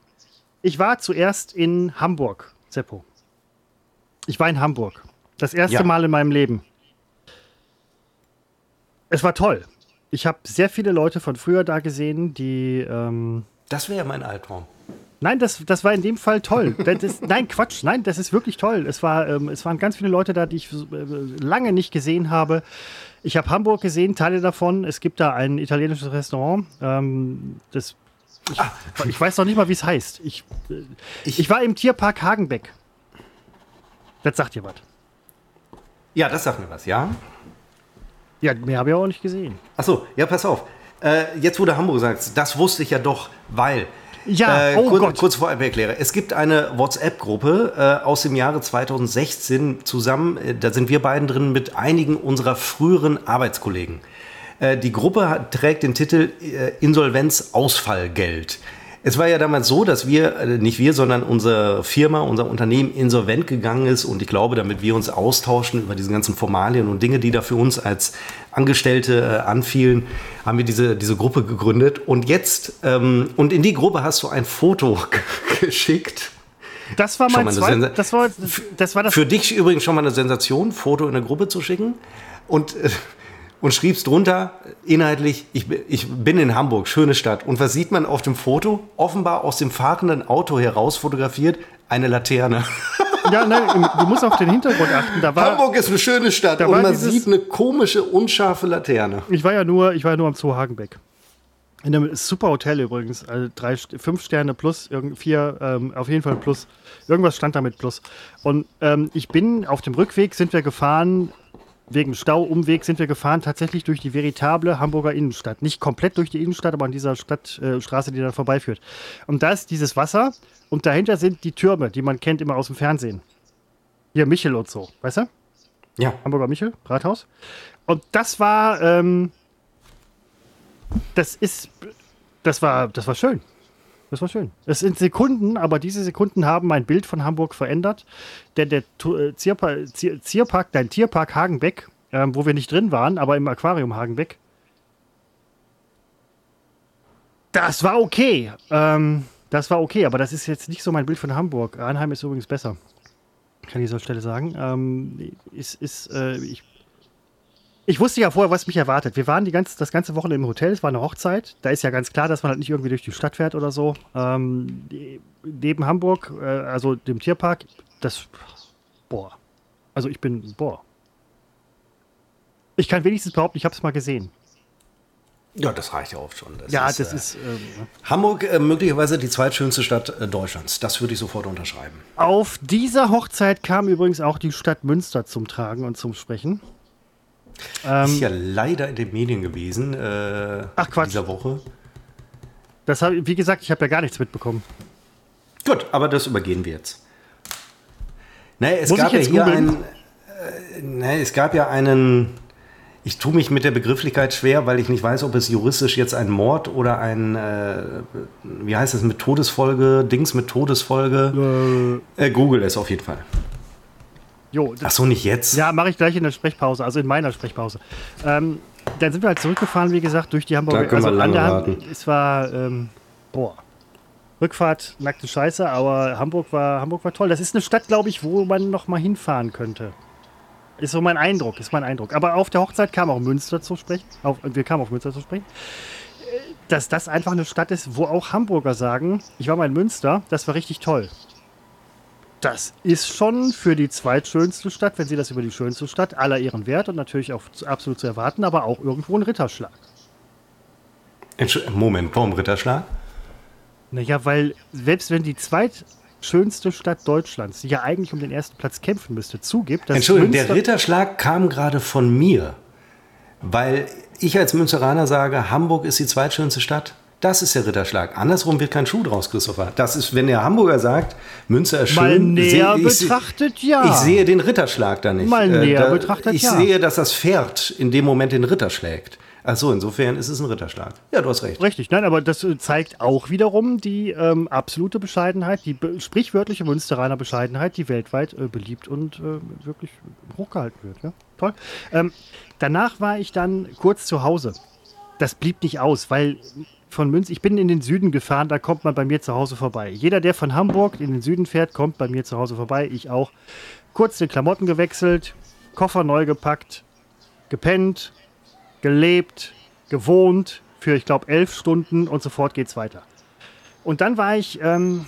Ich war zuerst in Hamburg, Seppo. Ich war in Hamburg. Das erste ja. Mal in meinem Leben. Es war toll. Ich habe sehr viele Leute von früher da gesehen, die. Ähm das wäre ja mein Albtraum. Nein, das, das war in dem Fall toll. Ist, nein, Quatsch, nein, das ist wirklich toll. Es, war, ähm, es waren ganz viele Leute da, die ich äh, lange nicht gesehen habe. Ich habe Hamburg gesehen, Teile davon. Es gibt da ein italienisches Restaurant. Ähm, das, ich, ah. ich, weiß noch nicht mal, wie es heißt. Ich, äh, ich, ich, war im Tierpark Hagenbeck. Das sagt dir was. Ja, das sagt mir was, ja. Ja, mehr habe ich auch nicht gesehen. Achso, ja, pass auf. Äh, jetzt, wo du Hamburg sagst, das wusste ich ja doch, weil ja, äh, oh kurz, Gott. kurz vorab erkläre. Es gibt eine WhatsApp-Gruppe äh, aus dem Jahre 2016 zusammen. Äh, da sind wir beiden drin mit einigen unserer früheren Arbeitskollegen. Äh, die Gruppe hat, trägt den Titel äh, Insolvenzausfallgeld. Es war ja damals so, dass wir, äh, nicht wir, sondern unsere Firma, unser Unternehmen insolvent gegangen ist und ich glaube, damit wir uns austauschen über diese ganzen Formalien und Dinge, die da für uns als Angestellte äh, anfielen, haben wir diese, diese Gruppe gegründet und jetzt, ähm, und in die Gruppe hast du ein Foto geschickt. Das war mein zweites. Das war, das war das. Für dich übrigens schon mal eine Sensation, Foto in eine Gruppe zu schicken. Und äh, und schriebst drunter inhaltlich, ich, ich, bin in Hamburg, schöne Stadt. Und was sieht man auf dem Foto? Offenbar aus dem fahrenden Auto heraus fotografiert eine Laterne. Ja, nein, du musst auf den Hintergrund achten. Da war, Hamburg ist eine schöne Stadt und man dieses, sieht eine komische, unscharfe Laterne. Ich war ja nur, ich war ja nur am Zoo Hagenbeck. In einem super Hotel übrigens, also drei, fünf Sterne plus, vier, ähm, auf jeden Fall plus. Irgendwas stand da mit plus. Und ähm, ich bin auf dem Rückweg sind wir gefahren wegen Stauumweg sind wir gefahren, tatsächlich durch die veritable Hamburger Innenstadt. Nicht komplett durch die Innenstadt, aber an dieser Stadtstraße, äh, die da vorbeiführt. Und da ist dieses Wasser und dahinter sind die Türme, die man kennt immer aus dem Fernsehen. Hier Michel und so, weißt du? Ja. Hamburger Michel, Rathaus. Und das war, ähm, das ist, das war, das war schön. Das war schön. Es sind Sekunden, aber diese Sekunden haben mein Bild von Hamburg verändert. Denn der äh, Zierpark, Zierpark dein Tierpark Hagenbeck, ähm, wo wir nicht drin waren, aber im Aquarium Hagenbeck, Das war okay. Ähm, das war okay, aber das ist jetzt nicht so mein Bild von Hamburg. Arnheim ist übrigens besser. Kann ich an dieser Stelle sagen. Ähm, ist, ist, äh, ich, ich wusste ja vorher, was mich erwartet. Wir waren die ganze, das ganze Wochenende im Hotel, es war eine Hochzeit. Da ist ja ganz klar, dass man halt nicht irgendwie durch die Stadt fährt oder so. Ähm, neben Hamburg, äh, also dem Tierpark, das, boah. Also ich bin, boah. Ich kann wenigstens behaupten, ich habe es mal gesehen. Ja, das reicht ja oft schon. Das ja, ist, das äh, ist. Ähm, Hamburg äh, möglicherweise die zweitschönste Stadt äh, Deutschlands. Das würde ich sofort unterschreiben. Auf dieser Hochzeit kam übrigens auch die Stadt Münster zum Tragen und zum Sprechen. Ähm, ist ja leider in den Medien gewesen. Äh, Ach Quatsch. Dieser Woche. Das hab, wie gesagt, ich habe ja gar nichts mitbekommen. Gut, aber das übergehen wir jetzt. Naja, es Muss gab ja hier einen. Äh, naja, es gab ja einen ich tue mich mit der Begrifflichkeit schwer, weil ich nicht weiß, ob es juristisch jetzt ein Mord oder ein, äh, wie heißt es, mit Todesfolge, Dings mit Todesfolge. Äh, äh, Google es auf jeden Fall. Jo, Ach so, nicht jetzt? Ja, mache ich gleich in der Sprechpause, also in meiner Sprechpause. Ähm, dann sind wir halt zurückgefahren, wie gesagt, durch die Hamburger. Da können also wir lange warten. Es war, ähm, boah, Rückfahrt nackte Scheiße, aber Hamburg war, Hamburg war toll. Das ist eine Stadt, glaube ich, wo man noch mal hinfahren könnte. Ist so mein Eindruck, ist mein Eindruck. Aber auf der Hochzeit kam auch Münster zu sprechen. Auf, wir kamen auf Münster zu sprechen. Dass das einfach eine Stadt ist, wo auch Hamburger sagen, ich war mal in Münster, das war richtig toll. Das ist schon für die zweitschönste Stadt, wenn sie das über die schönste Stadt, aller ihren Wert und natürlich auch absolut zu erwarten, aber auch irgendwo ein Ritterschlag. Moment, warum Ritterschlag? Naja, weil selbst wenn die zweit schönste Stadt Deutschlands, die ja eigentlich um den ersten Platz kämpfen müsste, zugibt, dass Entschuldigung, Münster der Ritterschlag kam gerade von mir, weil ich als Münzeraner sage, Hamburg ist die zweitschönste Stadt. Das ist der Ritterschlag. Andersrum wird kein Schuh draus, Christopher. Das ist, wenn der Hamburger sagt, Münster ist schön. Mal näher sehe, ich, betrachtet, ja. Ich sehe den Ritterschlag da nicht. Mal näher äh, da, betrachtet, ich ja. Ich sehe, dass das Pferd in dem Moment den Ritter schlägt. Achso, insofern ist es ein Ritterschlag. Ja, du hast recht. Richtig, nein, aber das äh, zeigt auch wiederum die ähm, absolute Bescheidenheit, die be sprichwörtliche Münsteraner Bescheidenheit, die weltweit äh, beliebt und äh, wirklich hochgehalten wird. Ja? Toll. Ähm, danach war ich dann kurz zu Hause. Das blieb nicht aus, weil von Münster, ich bin in den Süden gefahren, da kommt man bei mir zu Hause vorbei. Jeder, der von Hamburg in den Süden fährt, kommt bei mir zu Hause vorbei. Ich auch. Kurz die Klamotten gewechselt, Koffer neu gepackt, gepennt, gelebt, gewohnt für, ich glaube, elf Stunden und sofort geht's weiter. Und dann war ich, ähm,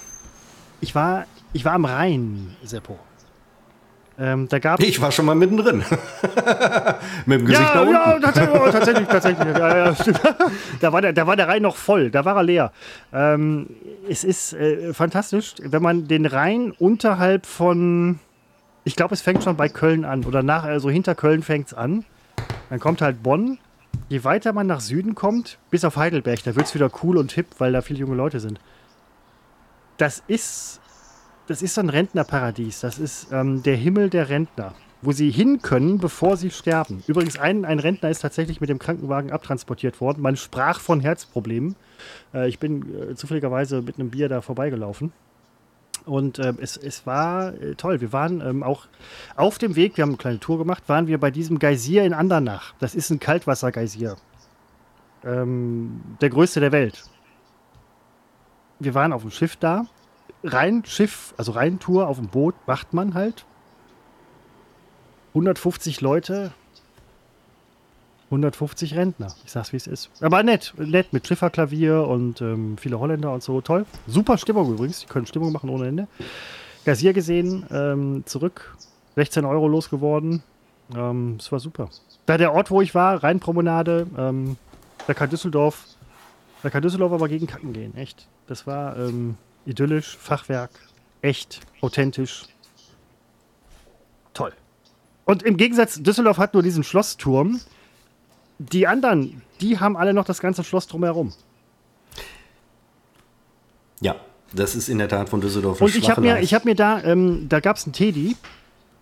ich war, ich war am Rhein, Seppo. Ähm, da gab ich war schon mal mittendrin. Mit dem Gesicht ja, nach unten. Ja, tatsächlich, oh, tatsächlich, tatsächlich. Ja, ja, da, war der, da war der Rhein noch voll, da war er leer. Ähm, es ist äh, fantastisch, wenn man den Rhein unterhalb von, ich glaube, es fängt schon bei Köln an oder nach, also hinter Köln fängt es an. Dann kommt halt Bonn. Je weiter man nach Süden kommt, bis auf Heidelberg, da wird es wieder cool und hip, weil da viele junge Leute sind. Das ist, das ist so ein Rentnerparadies. Das ist ähm, der Himmel der Rentner, wo sie hin können, bevor sie sterben. Übrigens, ein, ein Rentner ist tatsächlich mit dem Krankenwagen abtransportiert worden. Man sprach von Herzproblemen. Äh, ich bin äh, zufälligerweise mit einem Bier da vorbeigelaufen. Und äh, es, es war äh, toll. Wir waren ähm, auch auf dem Weg, wir haben eine kleine Tour gemacht, waren wir bei diesem Geysir in Andernach. Das ist ein Kaltwassergeysir. Ähm, der größte der Welt. Wir waren auf dem Schiff da. Rein Schiff, also rein Tour auf dem Boot macht man halt. 150 Leute, 150 Rentner. Ich sag's, wie es ist. Aber nett, nett mit Schifferklavier und ähm, viele Holländer und so. Toll. Super Stimmung übrigens. Die können Stimmung machen ohne Ende. Gazier gesehen, ähm, zurück. 16 Euro losgeworden. Ähm, es war super. Da der Ort, wo ich war, Rheinpromenade, ähm, da kann Düsseldorf, da kann Düsseldorf aber gegen Kacken gehen. Echt. Das war ähm, idyllisch, Fachwerk, echt, authentisch. Toll. Und im Gegensatz, Düsseldorf hat nur diesen Schlossturm die anderen, die haben alle noch das ganze Schloss drumherum. Ja, das ist in der Tat von Düsseldorf. Und ich habe mir, hab mir da, ähm, da gab es einen Teddy,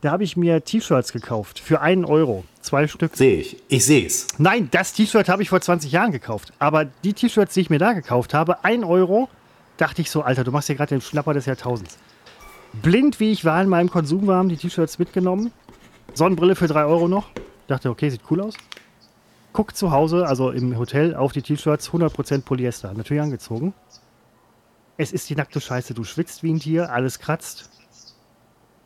da habe ich mir T-Shirts gekauft für einen Euro. Zwei Stück. Sehe ich. Ich sehe es. Nein, das T-Shirt habe ich vor 20 Jahren gekauft. Aber die T-Shirts, die ich mir da gekauft habe, ein Euro, dachte ich so, Alter, du machst hier gerade den Schnapper des Jahrtausends. Blind wie ich war in meinem Konsum, haben die T-Shirts mitgenommen. Sonnenbrille für drei Euro noch. Dachte, okay, sieht cool aus gucke zu Hause, also im Hotel, auf die T-Shirts 100% Polyester. Natürlich angezogen. Es ist die nackte Scheiße. Du schwitzt wie ein Tier, alles kratzt.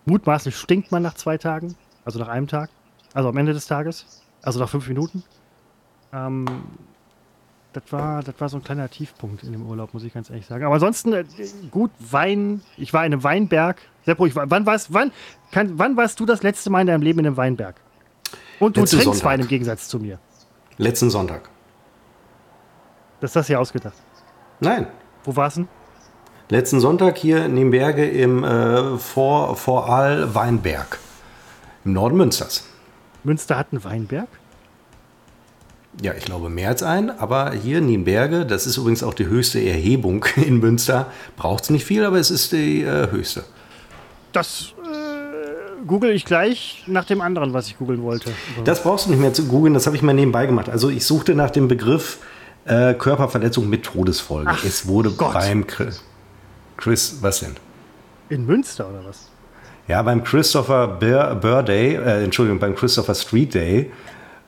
Mutmaßlich stinkt man nach zwei Tagen, also nach einem Tag, also am Ende des Tages, also nach fünf Minuten. Ähm, das war, das war so ein kleiner Tiefpunkt in dem Urlaub, muss ich ganz ehrlich sagen. Aber ansonsten äh, gut, Wein. Ich war in einem Weinberg. Seppo, ich war, wann, warst, wann, kann, wann warst du das letzte Mal in deinem Leben in einem Weinberg? Und du Letzten trinkst Sonntag. Wein im Gegensatz zu mir. Letzten Sonntag. Das ist das hier ausgedacht. Nein. Wo war's denn? Letzten Sonntag hier in den Berge im äh, Vor Voraal Weinberg. Im Norden Münsters. Münster hat einen Weinberg? Ja, ich glaube mehr als ein, aber hier in Nienberge, das ist übrigens auch die höchste Erhebung in Münster, braucht es nicht viel, aber es ist die äh, höchste. Das äh, google ich gleich nach dem anderen, was ich googeln wollte. Das brauchst du nicht mehr zu googeln, das habe ich mal nebenbei gemacht. Also ich suchte nach dem Begriff äh, Körperverletzung mit Todesfolge. Ach, es wurde Gott. beim Chris, Chris, was denn? In Münster oder was? Ja, beim Christopher Bur Burr Day, äh, Entschuldigung, beim Christopher Street Day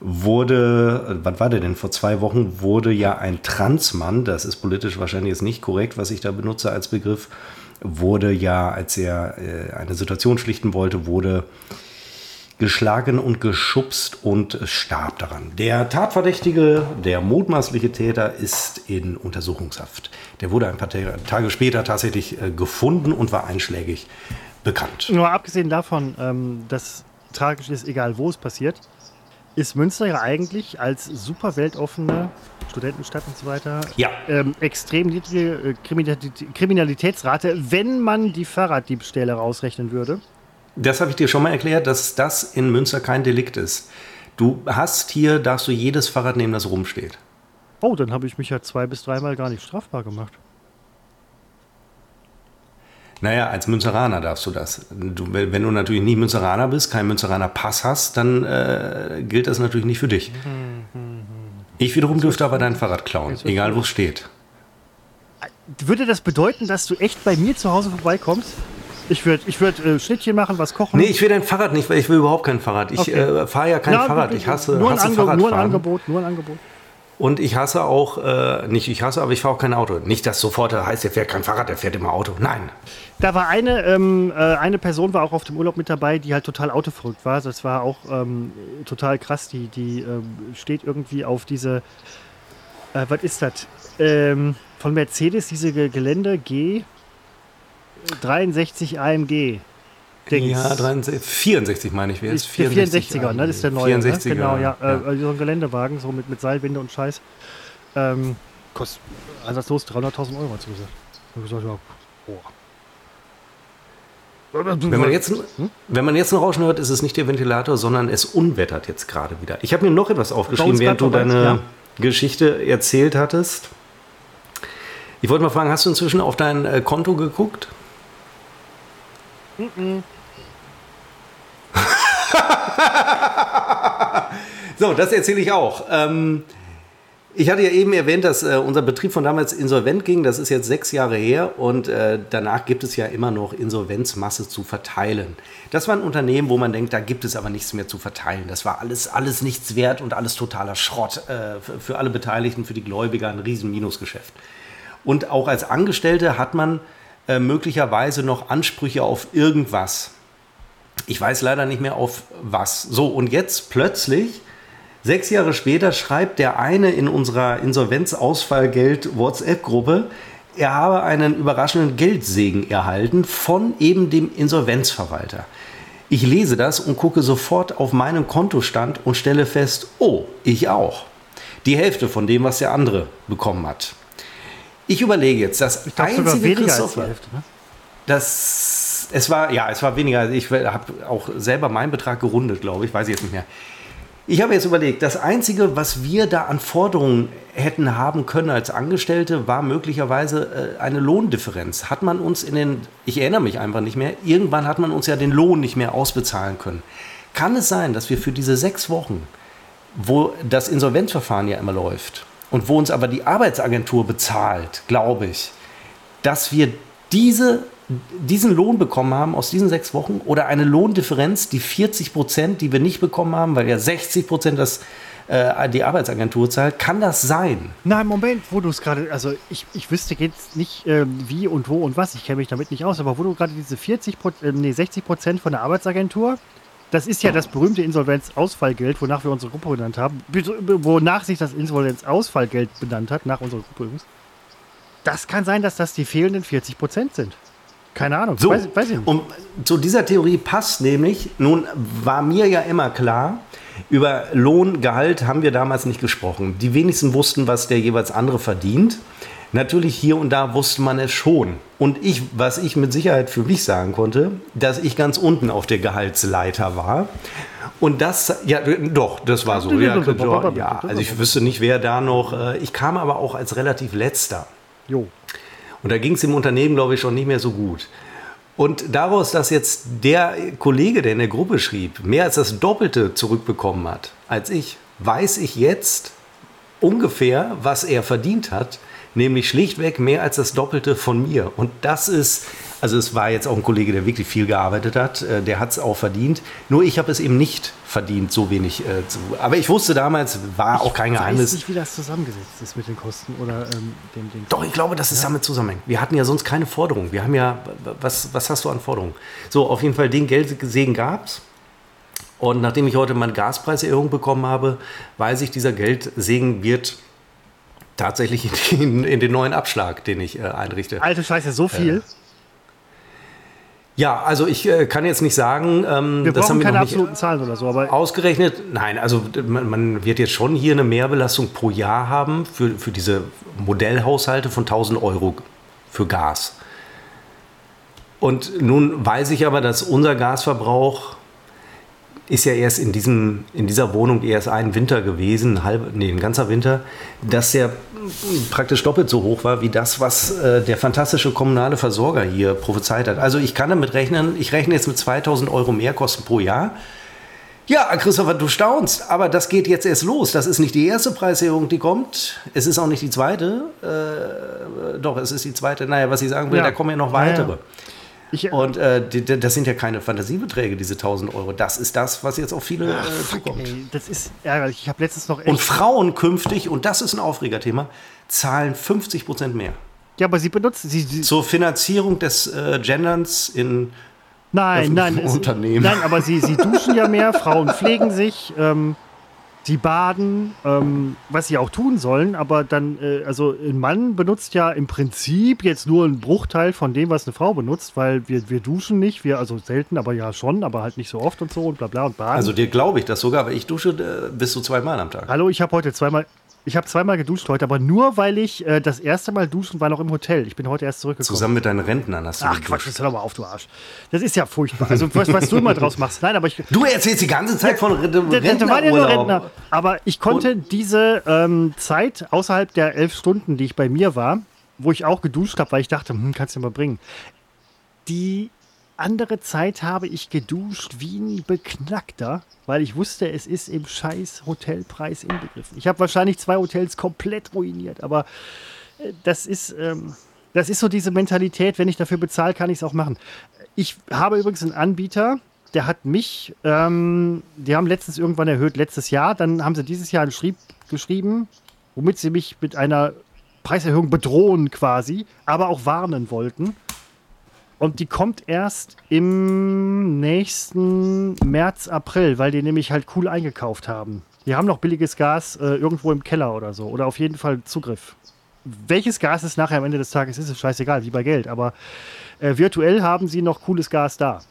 wurde, was war der denn, vor zwei Wochen wurde ja ein Transmann, das ist politisch wahrscheinlich jetzt nicht korrekt, was ich da benutze als Begriff, wurde ja, als er äh, eine Situation schlichten wollte, wurde geschlagen und geschubst und starb daran. Der Tatverdächtige, der mutmaßliche Täter, ist in Untersuchungshaft. Der wurde ein paar Ta- Tage später tatsächlich äh, gefunden und war einschlägig bekannt. Nur abgesehen davon, ähm, dass tragisch ist, egal wo es passiert, ist Münster ja eigentlich als super weltoffene Studentenstadt und so weiter Ja. ähm, extrem niedrige äh, Kriminalität- Kriminalitätsrate, wenn man die Fahrraddiebstähle rausrechnen würde. Das habe ich dir schon mal erklärt, dass das in Münster kein Delikt ist. Du hast hier, darfst du jedes Fahrrad nehmen, das rumsteht. Oh, dann habe ich mich ja zwei bis dreimal gar nicht strafbar gemacht. Naja, als Münzeraner darfst du das. Du, wenn du natürlich nicht Münzeraner bist, keinen Münzeraner Pass hast, dann äh, gilt das natürlich nicht für dich. Ich wiederum dürfte aber dein Fahrrad klauen, egal wo es steht. Würde das bedeuten, dass du echt bei mir zu Hause vorbeikommst? Ich würde ich würd, äh, Schnittchen machen, was kochen. Nee, ich will dein Fahrrad nicht, weil ich will überhaupt kein Fahrrad. Ich Okay. äh, fahre ja kein Na, Fahrrad. Ich hasse, nur, ein hasse Ange nur ein Fahrradfahren. Angebot, nur ein Angebot. Und ich hasse auch, äh, nicht ich hasse, aber ich fahre auch kein Auto. Nicht, dass sofort heißt, der fährt kein Fahrrad, der fährt immer Auto. Nein. Da war eine, ähm, äh, eine Person war auch auf dem Urlaub mit dabei, die halt total autoverrückt war. Das war auch ähm, total krass. Die, die ähm, steht irgendwie auf diese, äh, was ist das? Ähm, von Mercedes, diese Ge- Gelände G 63 AMG. Dings. Ja, 63, 64 meine ich, wer ist Ist der 64er, ne? Das ist der neue. 64er, ne? Genau, ja. ja. Äh, so ein Geländewagen, so mit, mit Seilwinde und Scheiß. Ähm, kostet ansatzlos 300.000 Euro, hat sie gesagt. Gesagt, ja, boah. Wenn man, jetzt, Hm? wenn man jetzt ein Rauschen hört, ist es nicht der Ventilator, sondern es unwettert jetzt gerade wieder. Ich habe mir noch etwas aufgeschrieben, während du deine ja. Geschichte erzählt hattest. Ich wollte mal fragen, hast du inzwischen auf dein äh, Konto geguckt? so, das erzähle ich auch. Ähm, ich hatte ja eben erwähnt, dass äh, unser Betrieb von damals insolvent ging. Das ist jetzt sechs Jahre her und äh, danach gibt es ja immer noch Insolvenzmasse zu verteilen. Das war ein Unternehmen, wo man denkt, da gibt es aber nichts mehr zu verteilen. Das war alles, alles nichts wert und alles totaler Schrott äh, für, für alle Beteiligten, für die Gläubiger ein riesen Minusgeschäft. Und auch als Angestellte hat man äh, möglicherweise noch Ansprüche auf irgendwas. Ich weiß leider nicht mehr auf was. So, und jetzt plötzlich, sechs Jahre später, schreibt der eine in unserer Insolvenzausfallgeld-WhatsApp-Gruppe, er habe einen überraschenden Geldsegen erhalten von eben dem Insolvenzverwalter. Ich lese das und gucke sofort auf meinen Kontostand und stelle fest, oh, ich auch. Die Hälfte von dem, was der andere bekommen hat. Ich überlege jetzt, das Ich sogar einzige weniger als die Christopher, Hälfte. Ne? das, es war, ja, es war weniger. Ich habe auch selber meinen Betrag gerundet, glaube ich, weiß ich jetzt nicht mehr. Ich habe jetzt überlegt, das Einzige, was wir da an Forderungen hätten haben können als Angestellte, war möglicherweise äh, eine Lohndifferenz. Hat man uns in den, ich erinnere mich einfach nicht mehr, irgendwann hat man uns ja den Lohn nicht mehr ausbezahlen können. Kann es sein, dass wir für diese sechs Wochen, wo das Insolvenzverfahren ja immer läuft und wo uns aber die Arbeitsagentur bezahlt, glaube ich, dass wir diese, diesen Lohn bekommen haben aus diesen sechs Wochen oder eine Lohndifferenz, die 40 Prozent, die wir nicht bekommen haben, weil ja 60 Prozent das äh, die Arbeitsagentur zahlt. Kann das sein? Nein, Moment, wo du es gerade, also ich, ich wüsste jetzt nicht äh, wie und wo und was, ich kenne mich damit nicht aus, aber wo du gerade diese 40, äh, nee, 60 Prozent von der Arbeitsagentur, das ist ja das berühmte Insolvenzausfallgeld, wonach wir unsere Gruppe benannt haben, wonach sich das Insolvenzausfallgeld benannt hat, nach unserer Gruppe übrigens. Das kann sein, dass das die fehlenden 40 Prozent sind. Keine Ahnung. So, weiß, weiß. Und zu dieser Theorie passt nämlich, nun war mir ja immer klar, über Lohn, Gehalt haben wir damals nicht gesprochen. Die wenigsten wussten, was der jeweils andere verdient. Natürlich hier und da wusste man es schon. Und ich, was ich mit Sicherheit für mich sagen konnte, dass ich ganz unten auf der Gehaltsleiter war. Und das, ja, doch, das war so. Ja, ja, also ich wüsste nicht, wer da noch. Äh, ich kam aber auch als relativ letzter. Jo. Und da ging es im Unternehmen, glaube ich, schon nicht mehr so gut. Und daraus, dass jetzt der Kollege, der in der Gruppe schrieb, mehr als das Doppelte zurückbekommen hat als ich, weiß ich jetzt ungefähr, was er verdient hat, nämlich schlichtweg mehr als das Doppelte von mir. Und das ist also es war jetzt auch ein Kollege, der wirklich viel gearbeitet hat. Äh, der hat es auch verdient. Nur ich habe es eben nicht verdient, so wenig äh, zu. Aber ich wusste damals, war ich auch kein Geheimnis. Ich weiß nicht, wie das zusammengesetzt ist mit den Kosten oder ähm, dem Ding. Doch, ich glaube, dass es ja. damit zusammenhängt. Wir hatten ja sonst keine Forderung. Wir haben ja, was, was hast du an Forderungen? So, auf jeden Fall den Geldsegen gab es. Und nachdem ich heute meine Gaspreiserhöhung bekommen habe, weiß ich, dieser Geldsegen wird tatsächlich in den, in den neuen Abschlag, den ich äh, einrichte. Alte Scheiße, so viel? Äh, ja, also ich äh, kann jetzt nicht sagen, ähm, wir das haben wir keine absoluten Zahlen oder so, aber ausgerechnet. Nein, also man, man, wird jetzt schon hier eine Mehrbelastung pro Jahr haben für, für diese Modellhaushalte von 1000 Euro für Gas. Und nun weiß ich aber, dass unser Gasverbrauch ist ja erst in, diesem, in dieser Wohnung erst ein Winter gewesen, halb, nee, ein ganzer Winter, dass der praktisch doppelt so hoch war wie das, was äh, der fantastische kommunale Versorger hier prophezeit hat. Also ich kann damit rechnen, ich rechne jetzt mit 2000 Euro Mehrkosten pro Jahr. Ja, Christopher, du staunst, aber das geht jetzt erst los. Das ist nicht die erste Preiserhöhung, die kommt. Es ist auch nicht die zweite. Äh, doch, es ist die zweite. Naja, was ich sagen will, ja. da kommen ja noch weitere. Ja, ja. Ich, und äh, die, das sind ja keine Fantasiebeträge, diese 1000 Euro. Das ist das, was jetzt auf viele äh, zukommt. Ey, das ist ärgerlich. Ich habe letztens noch. und Frauen künftig, und das ist ein Aufregerthema, zahlen 50 Prozent mehr. Ja, aber sie benutzen sie, sie zur Finanzierung des äh, Genderns in Nein, nein, Unternehmen. nein, aber sie, sie duschen ja mehr, Frauen pflegen sich. Ähm, Sie baden, ähm, was sie auch tun sollen, aber dann, äh, also ein Mann benutzt ja im Prinzip jetzt nur einen Bruchteil von dem, was eine Frau benutzt, weil wir, wir duschen nicht, wir also selten, aber ja schon, aber halt nicht so oft und so und bla bla und baden. Also dir glaube ich das sogar, aber ich dusche äh, bis zu zweimal am Tag. Hallo, ich habe heute zweimal, ich habe zweimal geduscht heute, aber nur weil ich äh, das erste Mal duschen war noch im Hotel. Ich bin heute erst zurückgekommen. Zusammen mit deinen Rentnern hast du Ach. Quatsch, das hör doch mal auf, du Arsch. Das ist ja furchtbar. Also was, was du immer draus machst. Nein, aber ich. Du erzählst die ganze Zeit von Rentner. waren ja nur Rentner. Aber ich konnte Und? diese ähm, Zeit außerhalb der elf Stunden, die ich bei mir war, wo ich auch geduscht habe, weil ich dachte, hm, kannst du mal bringen. Die andere Zeit habe ich geduscht wie ein Beknackter, weil ich wusste, es ist im scheiß Hotelpreis inbegriffen. Ich habe wahrscheinlich zwei Hotels komplett ruiniert, aber äh, das ist, ähm, das ist so diese Mentalität, wenn ich dafür bezahle, kann ich es auch machen. Ich habe übrigens einen Anbieter, der hat mich, ähm, die haben letztens irgendwann erhöht, letztes Jahr, dann haben sie dieses Jahr einen Schrieb geschrieben, womit sie mich mit einer Preiserhöhung bedrohen quasi, aber auch warnen wollten. Und die kommt erst im nächsten März, April, weil die nämlich halt cool eingekauft haben. Die haben noch billiges Gas äh, irgendwo im Keller oder so. Oder auf jeden Fall Zugriff. Welches Gas es nachher am Ende des Tages ist, ist scheißegal, wie bei Geld. Aber äh, virtuell haben sie noch cooles Gas da.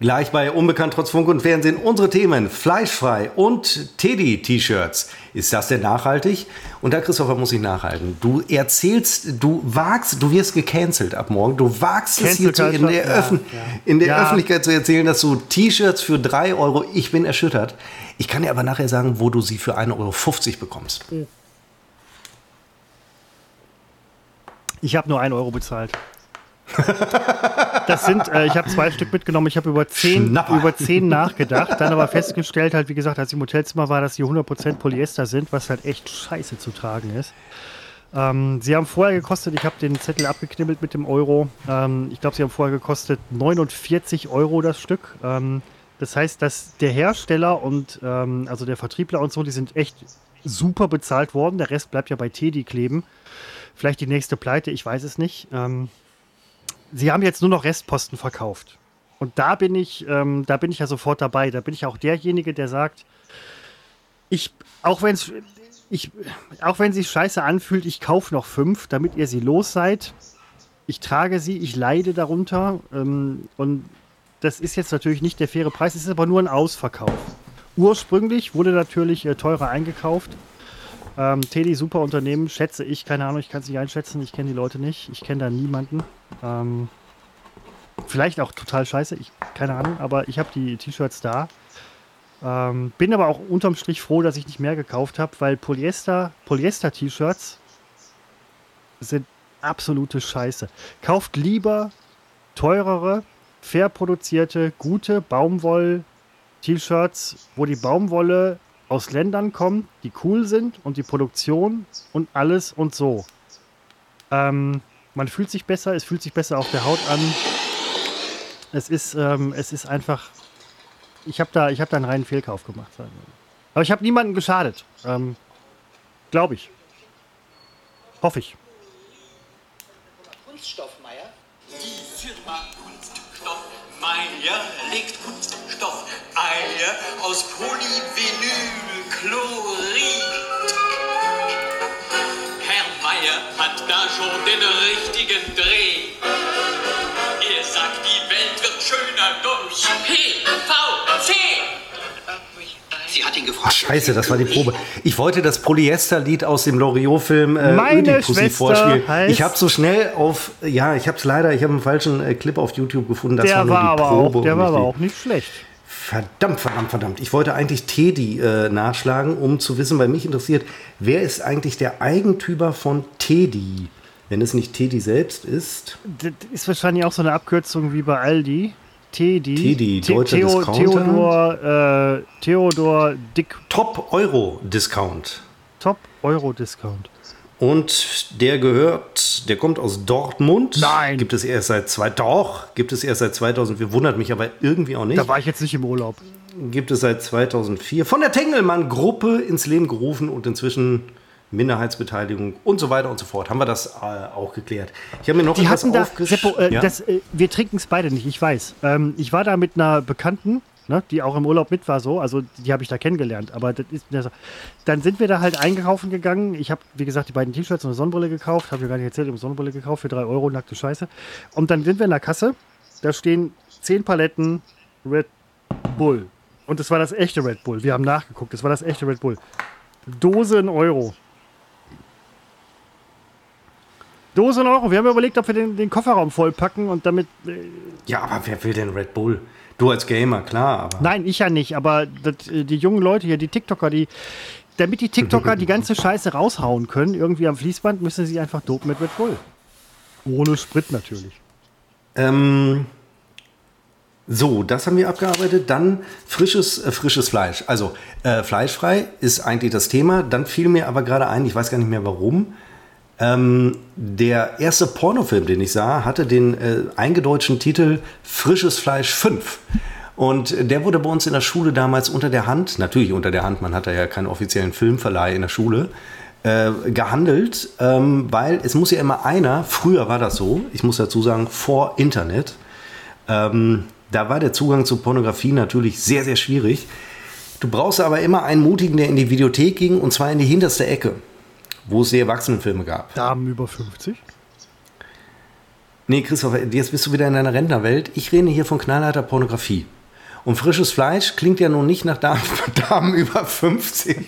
Gleich bei Unbekannt trotz Funk und Fernsehen unsere Themen Fleischfrei und Teddy-T-Shirts. Ist das denn nachhaltig? Und da, Christopher, muss ich nachhalten. Du erzählst, du wagst, du wirst gecancelt ab morgen. Du wagst es hier zu, in der, ja, Öffn ja. in der ja. Öffentlichkeit zu erzählen, dass du T-Shirts für 3 Euro, ich bin erschüttert. Ich kann dir aber nachher sagen, wo du sie für 1,50 Euro bekommst. Ich habe nur 1 Euro bezahlt. Das sind, äh, ich habe zwei Stück mitgenommen, ich habe über zehn, über zehn nachgedacht, dann aber festgestellt, halt, wie gesagt, als ich im Hotelzimmer war, dass die 100% Polyester sind, was halt echt scheiße zu tragen ist. Ähm, sie haben vorher gekostet, ich habe den Zettel abgeknibbelt mit dem Euro. Ähm, ich glaube, sie haben vorher gekostet 49 Euro das Stück. Ähm, Das heißt, dass der Hersteller und ähm, also der Vertriebler und so, die sind echt super bezahlt worden. Der Rest bleibt ja bei Teddy kleben. Vielleicht die nächste Pleite, ich weiß es nicht. Sie haben jetzt nur noch Restposten verkauft. Und da bin ich, ähm, da bin ich ja sofort dabei. Da bin ich auch derjenige, der sagt, ich, auch wenn es, ich, auch wenn sich scheiße anfühlt, ich kaufe noch fünf, damit ihr sie los seid. Ich trage sie, ich leide darunter. Ähm, und das ist jetzt natürlich nicht der faire Preis, es ist aber nur ein Ausverkauf. Ursprünglich wurde natürlich äh, teurer eingekauft. Ähm, Teddy, super Unternehmen, schätze ich, keine Ahnung, ich kann es nicht einschätzen, ich kenne die Leute nicht, ich kenne da niemanden. Ähm, vielleicht auch total scheiße, ich, keine Ahnung, aber ich habe die T-Shirts da. Ähm, bin aber auch unterm Strich froh, dass ich nicht mehr gekauft habe, weil Polyester, Polyester-T-Shirts sind absolute Scheiße. Kauft lieber teurere, fair produzierte, gute Baumwoll-T-Shirts, wo die Baumwolle aus Ländern kommt, die cool sind und die Produktion und alles und so. Ähm, man fühlt sich besser, es fühlt sich besser auf der Haut an. Es ist, ähm, es ist einfach. Ich habe da, hab da einen reinen Fehlkauf gemacht. Aber ich habe niemanden geschadet. Ähm, Glaube ich. Hoffe ich. Kunststoffmeier? Die Firma Kunststoff Legt Kunststoff-Eier aus Polyvinylchlorid. Herr Meier hat da schon den richtigen Dreh. Er sagt, die Welt wird schöner durch PVC. Sie hat ihn gefragt. Scheiße, das war die Probe. Ich wollte das Polyester-Lied aus dem Loriot-Film äh, Meine Pussy vorspielen. Ich habe so schnell auf, ja, ich habe es leider, ich habe einen falschen äh, Clip auf YouTube gefunden. Das der war, war aber Probe auch, der war aber auch nicht schlecht. Verdammt, verdammt, verdammt. Ich wollte eigentlich Teddy äh, nachschlagen, um zu wissen, weil mich interessiert, wer ist eigentlich der Eigentümer von Teddy? Wenn es nicht Teddy selbst ist. Das ist wahrscheinlich auch so eine Abkürzung wie bei Aldi. Teddy. Teddy, deutscher Theo, Discounter. Theodor, äh, Theodor Dick. Top Euro Discount. Top Euro Discount. Und der gehört, der kommt aus Dortmund. Nein. Gibt es erst seit zwei, doch, gibt es erst seit 2004. Wundert mich aber irgendwie auch nicht. Da war ich jetzt nicht im Urlaub. Gibt es seit 2004. Von der Tengelmann-Gruppe ins Leben gerufen und inzwischen Minderheitsbeteiligung und so weiter und so fort. Haben wir das äh, auch geklärt. Ich habe mir noch Die etwas hatten da. Seppo, äh, das, äh, wir trinken es beide nicht, ich weiß. Ähm, ich war da mit einer Bekannten, ne, die auch im Urlaub mit war, so, also die habe ich da kennengelernt. Aber das ist mir so. Dann sind wir da halt einkaufen gegangen. Ich habe, wie gesagt, die beiden T-Shirts und eine Sonnenbrille gekauft. Habe ich gar nicht erzählt, ich habe eine Sonnenbrille gekauft für 3 Euro, nackte Scheiße. Und dann sind wir in der Kasse. Da stehen 10 Paletten Red Bull. Und das war das echte Red Bull. Wir haben nachgeguckt, das war das echte Red Bull. Dose in Euro. Dose in Euro. Wir haben überlegt, ob wir den, den Kofferraum vollpacken und damit. Äh, Ja, aber wer will denn Red Bull? Du als Gamer, klar, aber. nein, ich ja nicht, aber das, äh, die jungen Leute hier, die TikToker, die. Damit die TikToker die ganze Scheiße raushauen können, irgendwie am Fließband, müssen sie einfach dopen mit Red Bull. Ohne Sprit natürlich. Ähm, so, das haben wir abgearbeitet. Dann frisches, äh, frisches Fleisch. Also äh, fleischfrei ist eigentlich das Thema. Dann fiel mir aber gerade ein, ich weiß gar nicht mehr warum. Ähm, der erste Pornofilm, den ich sah, hatte den äh, eingedeutschten Titel Frisches Fleisch 5. Und der wurde bei uns in der Schule damals unter der Hand, natürlich unter der Hand, man hatte ja keinen offiziellen Filmverleih in der Schule, äh, gehandelt, ähm, weil es muss ja immer einer, früher war das so, ich muss dazu sagen, vor Internet, ähm, da war der Zugang zu Pornografie natürlich sehr, sehr schwierig. Du brauchst aber immer einen Mutigen, der in die Videothek ging, und zwar in die hinterste Ecke, wo es die Erwachsenenfilme gab. Damen über 50. Nee, Christopher, jetzt bist du wieder in deiner Rentnerwelt. Ich rede hier von knallharter Pornografie. Und frisches Fleisch klingt ja nun nicht nach Damen, Damen über 50.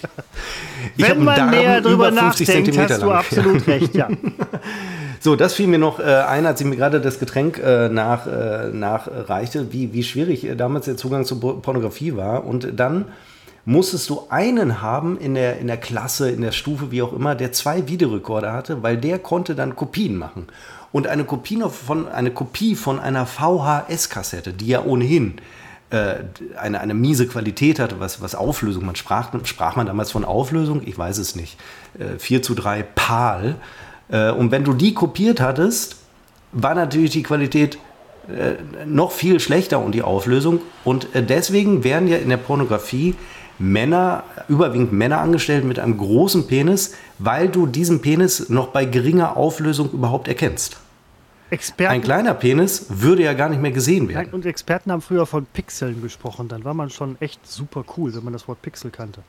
Ich Wenn man näher drüber über 50 nachdenkt, Zentimeter hast du lang. absolut recht, ja. So, das fiel mir noch äh, ein, als ich mir gerade das Getränk äh, nach, äh, nachreichte, wie, wie schwierig äh, damals der Zugang zu Por- Pornografie war. Und dann musstest du einen haben in der, in der Klasse, in der Stufe, wie auch immer, der zwei Videorekorder hatte, weil der konnte dann Kopien machen. Und eine Kopie von, eine Kopie von einer VHS-Kassette, die ja ohnehin äh, eine, eine miese Qualität hatte, was, was Auflösung, man sprach, sprach man damals von Auflösung, ich weiß es nicht, äh, 4 zu 3 PAL. Äh, und wenn du die kopiert hattest, war natürlich die Qualität äh, noch viel schlechter und die Auflösung. Und äh, deswegen werden ja in der Pornografie Männer, überwiegend Männer angestellt mit einem großen Penis, weil du diesen Penis noch bei geringer Auflösung überhaupt erkennst. Experten, Ein kleiner Penis würde ja gar nicht mehr gesehen werden. und Experten haben früher von Pixeln gesprochen. Dann war man schon echt super cool, wenn man das Wort Pixel kannte.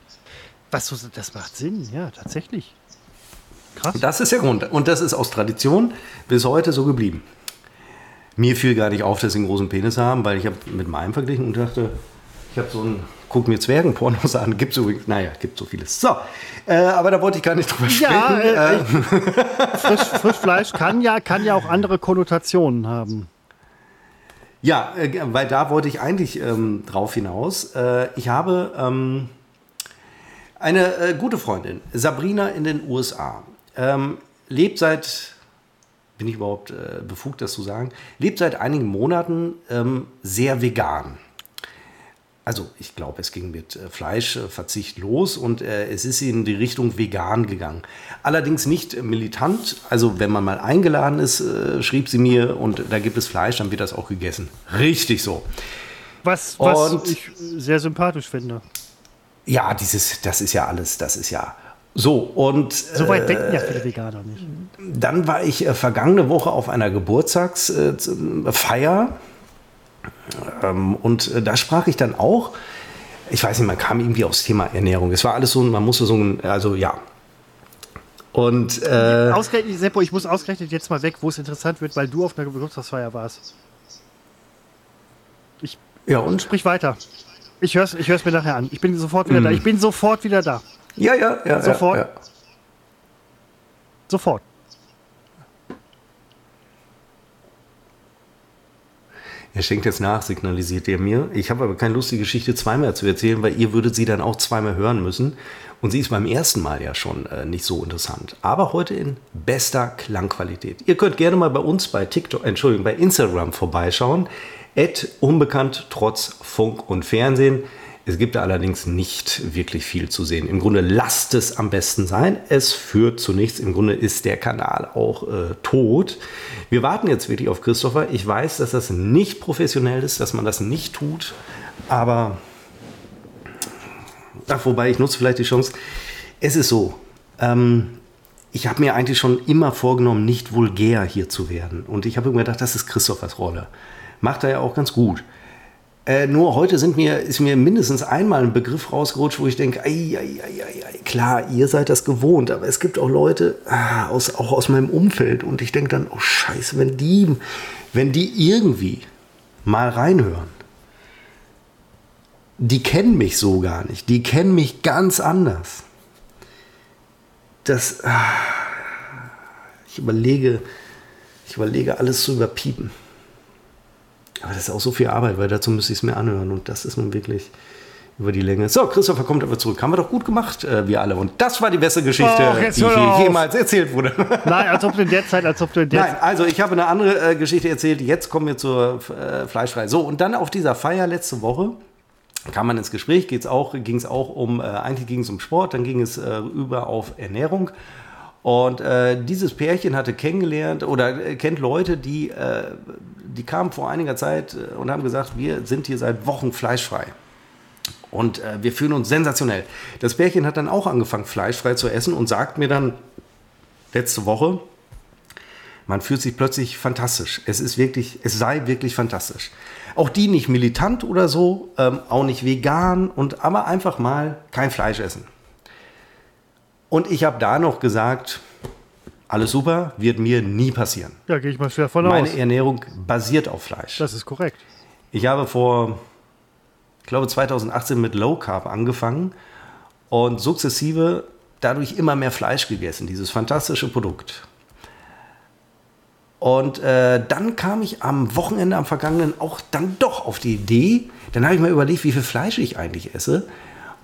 Was, das macht Sinn, ja, tatsächlich. Krass. Das ist der Grund. Und das ist aus Tradition bis heute so geblieben. Mir fiel gar nicht auf, dass sie einen großen Penis haben, weil ich habe mit meinem verglichen und dachte, ich habe so einen, guck mir Zwergenpornos an, gibt es übrigens, naja, gibt so vieles. So, äh, aber da wollte ich gar nicht drüber Ja, sprechen. äh, Äh, Frisch, Frischfleisch kann ja, kann ja auch andere Konnotationen haben. Ja, äh, weil da wollte ich eigentlich ähm, drauf hinaus. Äh, ich habe ähm, eine äh, gute Freundin, Sabrina in den USA, ähm, lebt seit, bin ich überhaupt befugt, das zu sagen, lebt seit einigen Monaten ähm, sehr vegan. Also ich glaube, es ging mit äh, Fleischverzicht los und äh, es ist in die Richtung vegan gegangen. Allerdings nicht äh, militant. Also wenn man mal eingeladen ist, äh, schrieb sie mir und da gibt es Fleisch, dann wird das auch gegessen. Richtig so. Was, was Und- ich sehr sympathisch finde. Ja, dieses, das ist ja alles, das ist ja so. Und So weit denken ja viele Veganer nicht. Dann war ich äh, vergangene Woche auf einer Geburtstagsfeier ähm, und äh, da sprach ich dann auch, ich weiß nicht, man kam irgendwie aufs Thema Ernährung. Es war alles so, man musste so ein, also ja. Und äh, Ausgerechnet, Seppo, ich muss ausgerechnet jetzt mal weg, wo es interessant wird, weil du auf einer Geburtstagsfeier warst. ja und Sprich weiter. Ich hör's, ich hör's mir nachher an. Ich bin sofort wieder da. Ich bin sofort wieder da. ja, ja, ja, Sofort. Ja, ja. Sofort. Er schenkt jetzt nach, signalisiert er mir. Ich habe aber keine lustige Geschichte zweimal zu erzählen, weil ihr würdet sie dann auch zweimal hören müssen. Und sie ist beim ersten Mal ja schon äh, nicht so interessant. Aber heute in bester Klangqualität. Ihr könnt gerne mal bei uns bei TikTok, Entschuldigung, bei Instagram vorbeischauen. At unbekannt trotz Funk und Fernsehen. Es gibt da allerdings nicht wirklich viel zu sehen. Im Grunde lasst es am besten sein. Es führt zu nichts. Im Grunde ist der Kanal auch äh, tot. Wir warten jetzt wirklich auf Christopher. Ich weiß, dass das nicht professionell ist, dass man das nicht tut. Aber, ach, wobei ich nutze vielleicht die Chance. Es ist so. Ähm, ich habe mir eigentlich schon immer vorgenommen, nicht vulgär hier zu werden. Und ich habe mir gedacht, das ist Christophers Rolle. Macht er ja auch ganz gut. Äh, nur heute sind mir, ist mir mindestens einmal ein Begriff rausgerutscht, wo ich denke, ei, ei, ei, ei, klar, ihr seid das gewohnt, aber es gibt auch Leute, ah, aus, auch aus meinem Umfeld, und ich denke dann, oh Scheiße, wenn die, wenn die irgendwie mal reinhören, die kennen mich so gar nicht, die kennen mich ganz anders. Das, ah, ich überlege, ich überlege, alles zu überpiepen. Aber das ist auch so viel Arbeit, weil dazu müsste ich es mir anhören. Und das ist nun wirklich über die Länge. So, Christopher kommt aber zurück. Haben wir doch gut gemacht, äh, wir alle. Und das war die beste Geschichte, Och, die hier jemals erzählt wurde. Nein, als ob du in der Zeit, als ob du in der Nein, also ich habe eine andere äh, Geschichte erzählt. Jetzt kommen wir zur äh, Fleischfrei. So, und dann auf dieser Feier letzte Woche kam man ins Gespräch, ging es auch, ging's auch um, äh, eigentlich ging es um Sport, dann ging es äh, über auf Ernährung. Und äh, dieses Pärchen hatte kennengelernt oder äh, kennt Leute, die, äh, die kamen vor einiger Zeit äh, und haben gesagt, wir sind hier seit Wochen fleischfrei. Und äh, wir fühlen uns sensationell. Das Pärchen hat dann auch angefangen, fleischfrei zu essen und sagt mir dann letzte Woche, man fühlt sich plötzlich fantastisch. Es ist wirklich, es sei wirklich fantastisch. Auch die nicht militant oder so, ähm, auch nicht vegan und aber einfach mal kein Fleisch essen. Und ich habe da noch gesagt, alles super, wird mir nie passieren. Ja, gehe ich mal schwer von Meine aus. Ernährung basiert auf Fleisch. Das ist korrekt. Ich habe vor, ich glaube 2018 mit Low Carb angefangen und sukzessive dadurch immer mehr Fleisch gegessen, dieses fantastische Produkt. Und äh, dann kam ich am Wochenende, am vergangenen, auch dann doch auf die Idee, dann habe ich mir überlegt, wie viel Fleisch ich eigentlich esse.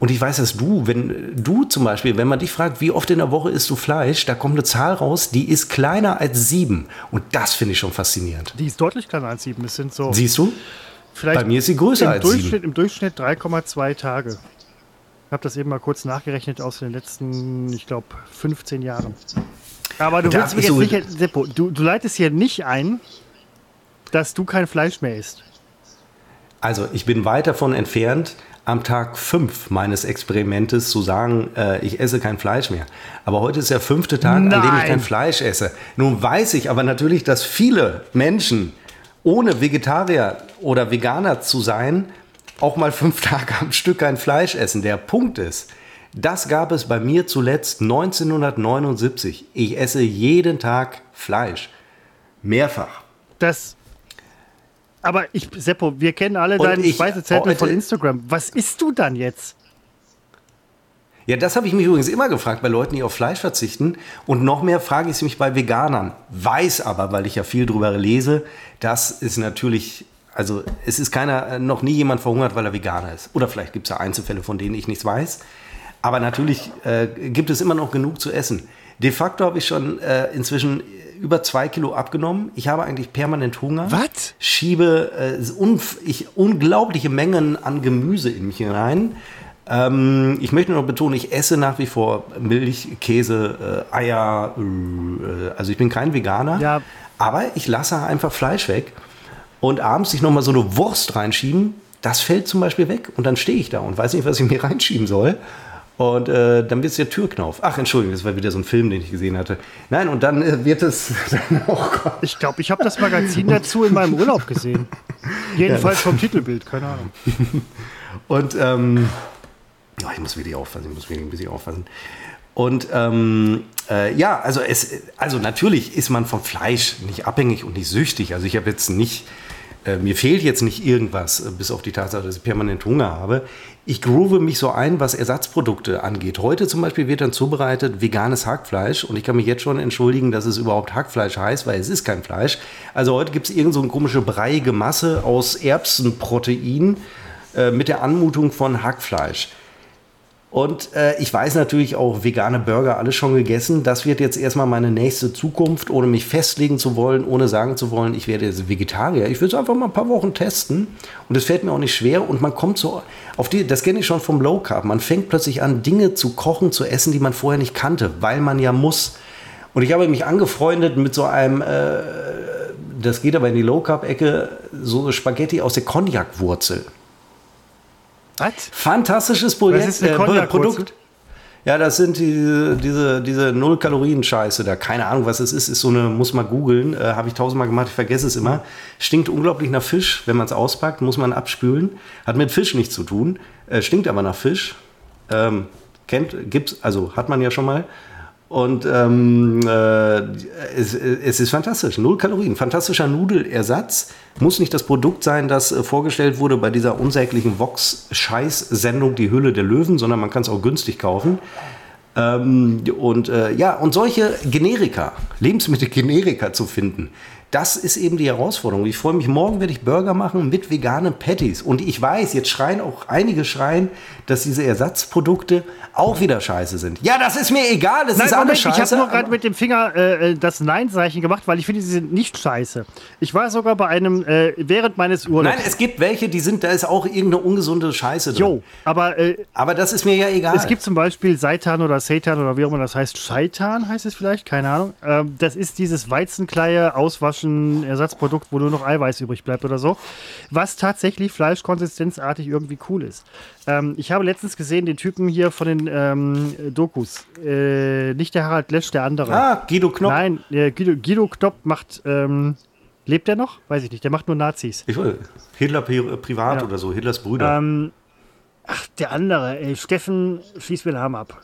Und ich weiß, dass du, wenn du zum Beispiel, wenn man dich fragt, wie oft in der Woche isst du Fleisch, da kommt eine Zahl raus, die ist kleiner als sieben. Und das finde ich schon faszinierend. Die ist deutlich kleiner als sieben. Es sind so Siehst du? vielleicht bei mir ist sie größer im als Durchschnitt, sieben. Im Durchschnitt 3,2 Tage. Ich habe das eben mal kurz nachgerechnet aus den letzten, ich glaube, 15 Jahren. Aber du willst ist jetzt nicht, Seppo, du, du leitest hier nicht ein, dass du kein Fleisch mehr isst. Also ich bin weit davon entfernt, am Tag 5 meines Experimentes zu sagen, äh, ich esse kein Fleisch mehr. Aber heute ist der fünfte Tag, an dem ich Nein. kein Fleisch esse. Nun weiß ich aber natürlich, dass viele Menschen, ohne Vegetarier oder Veganer zu sein, auch mal fünf Tage am Stück kein Fleisch essen. Der Punkt ist, das gab es bei mir zuletzt 1979. Ich esse jeden Tag Fleisch. Mehrfach. Das. Aber ich, Seppo, wir kennen alle Und deinen ich Speisezettel von heute- Instagram. Was isst du dann jetzt? Ja, das habe ich mich übrigens immer gefragt bei Leuten, die auf Fleisch verzichten. Und noch mehr frage ich es mich bei Veganern. Weiß aber, weil ich ja viel drüber lese, das ist natürlich, also es ist keiner, äh, noch nie jemand verhungert, weil er Veganer ist. Oder vielleicht gibt es ja Einzelfälle, von denen ich nichts weiß. Aber natürlich äh, gibt es immer noch genug zu essen. De facto habe ich schon äh, inzwischen über zwei Kilo abgenommen. Ich habe eigentlich permanent Hunger. Was? Schiebe äh, unf- ich, unglaubliche Mengen an Gemüse in mich hinein. Ähm, ich möchte noch betonen, ich esse nach wie vor Milch, Käse, äh, Eier. Äh, also ich bin kein Veganer. Ja. Aber ich lasse einfach Fleisch weg. Und abends sich noch mal so eine Wurst reinschieben, das fällt zum Beispiel weg. Und dann stehe ich da und weiß nicht, was ich mir reinschieben soll. Und äh, dann wird es der Türknauf. Ach, Entschuldigung, das war wieder so ein Film, den ich gesehen hatte. Nein, und dann äh, wird es. oh Gott. Ich glaube, ich habe das Magazin dazu in meinem Urlaub gesehen. Jedenfalls vom Titelbild, keine Ahnung. Und ähm, ja, ich muss wirklich aufpassen, ich muss wirklich ein bisschen aufpassen. Und ähm, äh, ja, also es, also natürlich ist man vom Fleisch nicht abhängig und nicht süchtig. Also ich habe jetzt nicht, äh, mir fehlt jetzt nicht irgendwas, äh, bis auf die Tatsache, dass ich permanent Hunger habe. Ich groove mich so ein, was Ersatzprodukte angeht. Heute zum Beispiel wird dann zubereitet veganes Hackfleisch und ich kann mich jetzt schon entschuldigen, dass es überhaupt Hackfleisch heißt, weil es ist kein Fleisch. Also heute gibt es irgend so eine komische breiige Masse aus Erbsenprotein äh, mit der Anmutung von Hackfleisch. Und äh, ich weiß natürlich auch, vegane Burger alles schon gegessen. Das wird jetzt erstmal meine nächste Zukunft, ohne mich festlegen zu wollen, ohne sagen zu wollen, ich werde jetzt Vegetarier. Ich will es einfach mal ein paar Wochen testen. Und es fällt mir auch nicht schwer. Und man kommt so auf die, das kenne ich schon vom Low Carb. Man fängt plötzlich an, Dinge zu kochen, zu essen, die man vorher nicht kannte, weil man ja muss. Und ich habe mich angefreundet mit so einem, äh, das geht aber in die Low Carb Ecke, so Spaghetti aus der Cognac-Wurzel. Was? Fantastisches Projekt, Was ist äh? Produkt. Ja, das sind diese, diese, diese Null-Kalorien-Scheiße da. Keine Ahnung, was es ist. Ist so eine, muss man googeln. Äh, Habe ich tausendmal gemacht, ich vergesse es immer. Stinkt unglaublich nach Fisch, wenn man es auspackt, muss man abspülen. Hat mit Fisch nichts zu tun. Äh, stinkt aber nach Fisch. Ähm, kennt, gibt's, also hat man ja schon mal. Und ähm, äh, es, es ist fantastisch. Null Kalorien. Fantastischer Nudelersatz. Muss nicht das Produkt sein, das äh, vorgestellt wurde bei dieser unsäglichen Vox-Scheiß-Sendung Die Hülle der Löwen, sondern man kann es auch günstig kaufen. Ähm, und äh, ja, und solche Generika, Lebensmittelgenerika zu finden, das ist eben die Herausforderung. Ich freue mich, morgen werde ich Burger machen mit veganen Patties. Und ich weiß, jetzt schreien auch einige schreien, dass diese Ersatzprodukte auch wieder scheiße sind. Ja, das ist mir egal, es Nein, ist Moment, alles ich habe scheiße. nur gerade mit dem Finger äh, äh, das Nein-Zeichen gemacht, weil ich finde, sie sind nicht scheiße. Ich war sogar bei einem, äh, während meines Urlaubs. Nein, es gibt welche, die sind, da ist auch irgendeine ungesunde Scheiße drin. Jo, aber äh, Aber das ist mir ja egal. es gibt zum Beispiel Seitan oder Seitan oder wie auch immer das heißt. Scheitan heißt es vielleicht, keine Ahnung. Ähm, das ist dieses Weizenkleie, Auswaschen, Ersatzprodukt, wo nur noch Eiweiß übrig bleibt oder so. Was tatsächlich fleischkonsistenzartig irgendwie cool ist. Ähm, ich habe letztens gesehen, den Typen hier von den ähm, Dokus. Äh, nicht der Harald Lesch, der andere. ah, Guido Knopf. Nein, äh, Guido, Guido Knopp macht. Ähm, lebt er noch? Weiß ich nicht. Der macht nur Nazis. Ich weiß, Hitler pri privat Ja. oder so, Hitlers Brüder. Ähm, ach, der andere, ey, Steffen, schieß mir den Arm ab.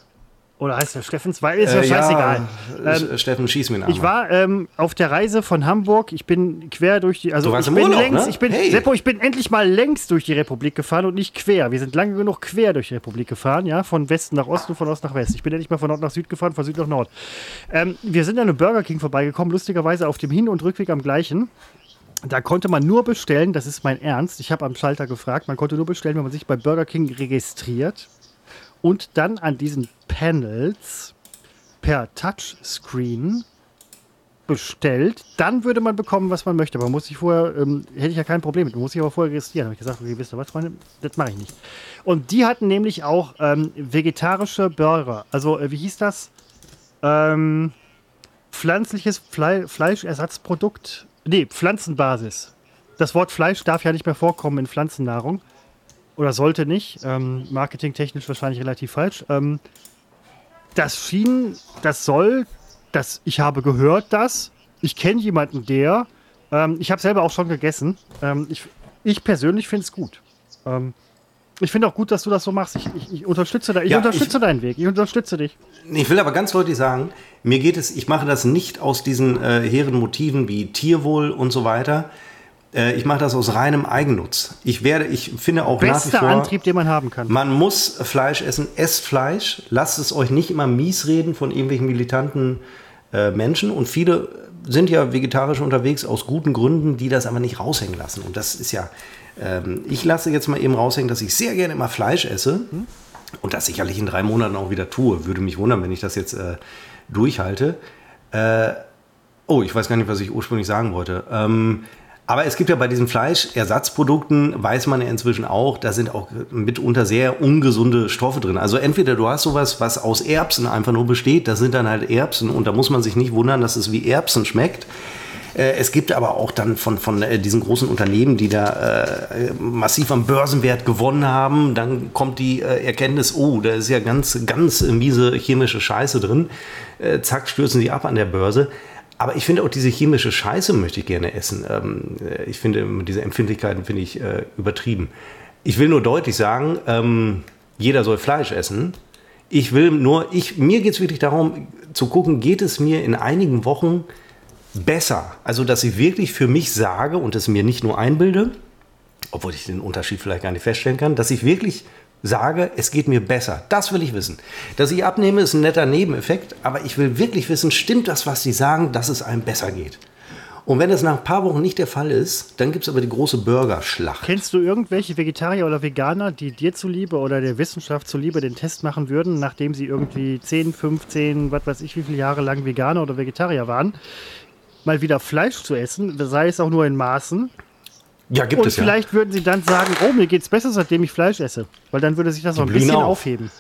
Oder heißt der Steffens? Weil ist ja Äh, scheißegal. Ja, Ähm, äh, Steffen, schieß mir Arm. ich war ähm, auf der Reise von Hamburg. Ich bin quer durch die. Also Du warst ich im bin Urlaub, längs. ne? Ich bin Hey. Seppo. Ich bin endlich mal längs durch die Republik gefahren und nicht quer. Wir sind lange genug quer durch die Republik gefahren, ja, von Westen nach Osten, von Ost nach West. Ich bin endlich mal von Nord nach Süd gefahren, von Süd nach Nord. Ähm, wir sind an einem Burger King vorbeigekommen, lustigerweise auf dem Hin- und Rückweg am gleichen. Da konnte man nur bestellen, das ist mein Ernst. Ich habe am Schalter gefragt, man konnte nur bestellen, wenn man sich bei Burger King registriert und dann an diesen Panels per Touchscreen bestellt, dann würde man bekommen, was man möchte. Aber man muss sich vorher, ähm, hätte ich ja kein Problem mit, man muss sich aber vorher registrieren. Habe ich gesagt, okay, wisst ihr was, Freunde, das mache ich nicht. Und die hatten nämlich auch ähm, vegetarische Burger. Also, äh, wie hieß das? Ähm, pflanzliches Fle Fleischersatzprodukt. Nee, Pflanzenbasis. das Wort Fleisch darf ja nicht mehr vorkommen in Pflanzennahrung. Oder sollte nicht. Ähm, marketingtechnisch wahrscheinlich relativ falsch. Ähm, das schien, das soll, das, ich habe gehört das. Ich kenne jemanden, der. Ähm, ich habe selber auch schon gegessen. Ähm, ich, ich persönlich finde es gut. Ähm, ich finde auch gut, dass du das so machst. Ich, ich, ich unterstütze, da, ich Ja, unterstütze ich- deinen Weg. Ich unterstütze dich. Ich will aber ganz deutlich sagen, mir geht es, ich mache das nicht aus diesen äh, hehren Motiven wie Tierwohl und so weiter. Äh, ich mache das aus reinem Eigennutz. Ich werde, ich finde auch nach wie Bester vor, Antrieb, den man haben kann. man muss Fleisch essen, esst Fleisch, lasst es euch nicht immer mies reden von irgendwelchen militanten äh, Menschen und viele sind ja vegetarisch unterwegs aus guten Gründen, die das aber nicht raushängen lassen. Und das ist ja, ähm, ich lasse jetzt mal eben raushängen, dass ich sehr gerne immer Fleisch esse und das sicherlich in drei Monaten auch wieder tue. Würde mich wundern, wenn ich das jetzt äh, durchhalte. Äh, oh, ich weiß gar nicht, was ich ursprünglich sagen wollte. Ähm, aber es gibt ja bei diesen Fleischersatzprodukten, weiß man ja inzwischen auch, da sind auch mitunter sehr ungesunde Stoffe drin. Also entweder du hast sowas, was aus Erbsen einfach nur besteht, das sind dann halt Erbsen und da muss man sich nicht wundern, dass es wie Erbsen schmeckt. Äh, Es gibt aber auch dann von, von äh, diesen großen Unternehmen, die da äh, massiv am Börsenwert gewonnen haben, dann kommt die äh, Erkenntnis, oh, da ist ja ganz, ganz miese chemische Scheiße drin. Äh, zack, stürzen sie ab an der Börse. Aber ich finde auch diese chemische Scheiße möchte ich gerne essen. Ähm, äh, ich finde diese Empfindlichkeiten finde ich äh, übertrieben. Ich will nur deutlich sagen, ähm, jeder soll Fleisch essen. Ich will nur, ich, mir geht es wirklich darum, zu gucken, geht es mir in einigen Wochen besser. Also, dass ich wirklich für mich sage und es mir nicht nur einbilde, obwohl ich den Unterschied vielleicht gar nicht feststellen kann, dass ich wirklich sage, es geht mir besser. Das will ich wissen. Dass ich abnehme, ist ein netter Nebeneffekt, aber ich will wirklich wissen, stimmt das, was sie sagen, dass es einem besser geht. Und wenn das nach ein paar Wochen nicht der Fall ist, dann gibt es aber die große Burgerschlacht. Kennst du irgendwelche Vegetarier oder Veganer, die dir zuliebe oder der Wissenschaft zuliebe den Test machen würden, nachdem sie irgendwie 10, 15, was weiß ich, wie viele Jahre lang Veganer oder Vegetarier waren, mal wieder Fleisch zu essen, sei es auch nur in Maßen? Ja, gibt Und es ja. vielleicht würden sie dann sagen, oh, mir geht's besser, seitdem ich Fleisch esse. Weil dann würde sich das noch ein blühen bisschen auf. aufheben.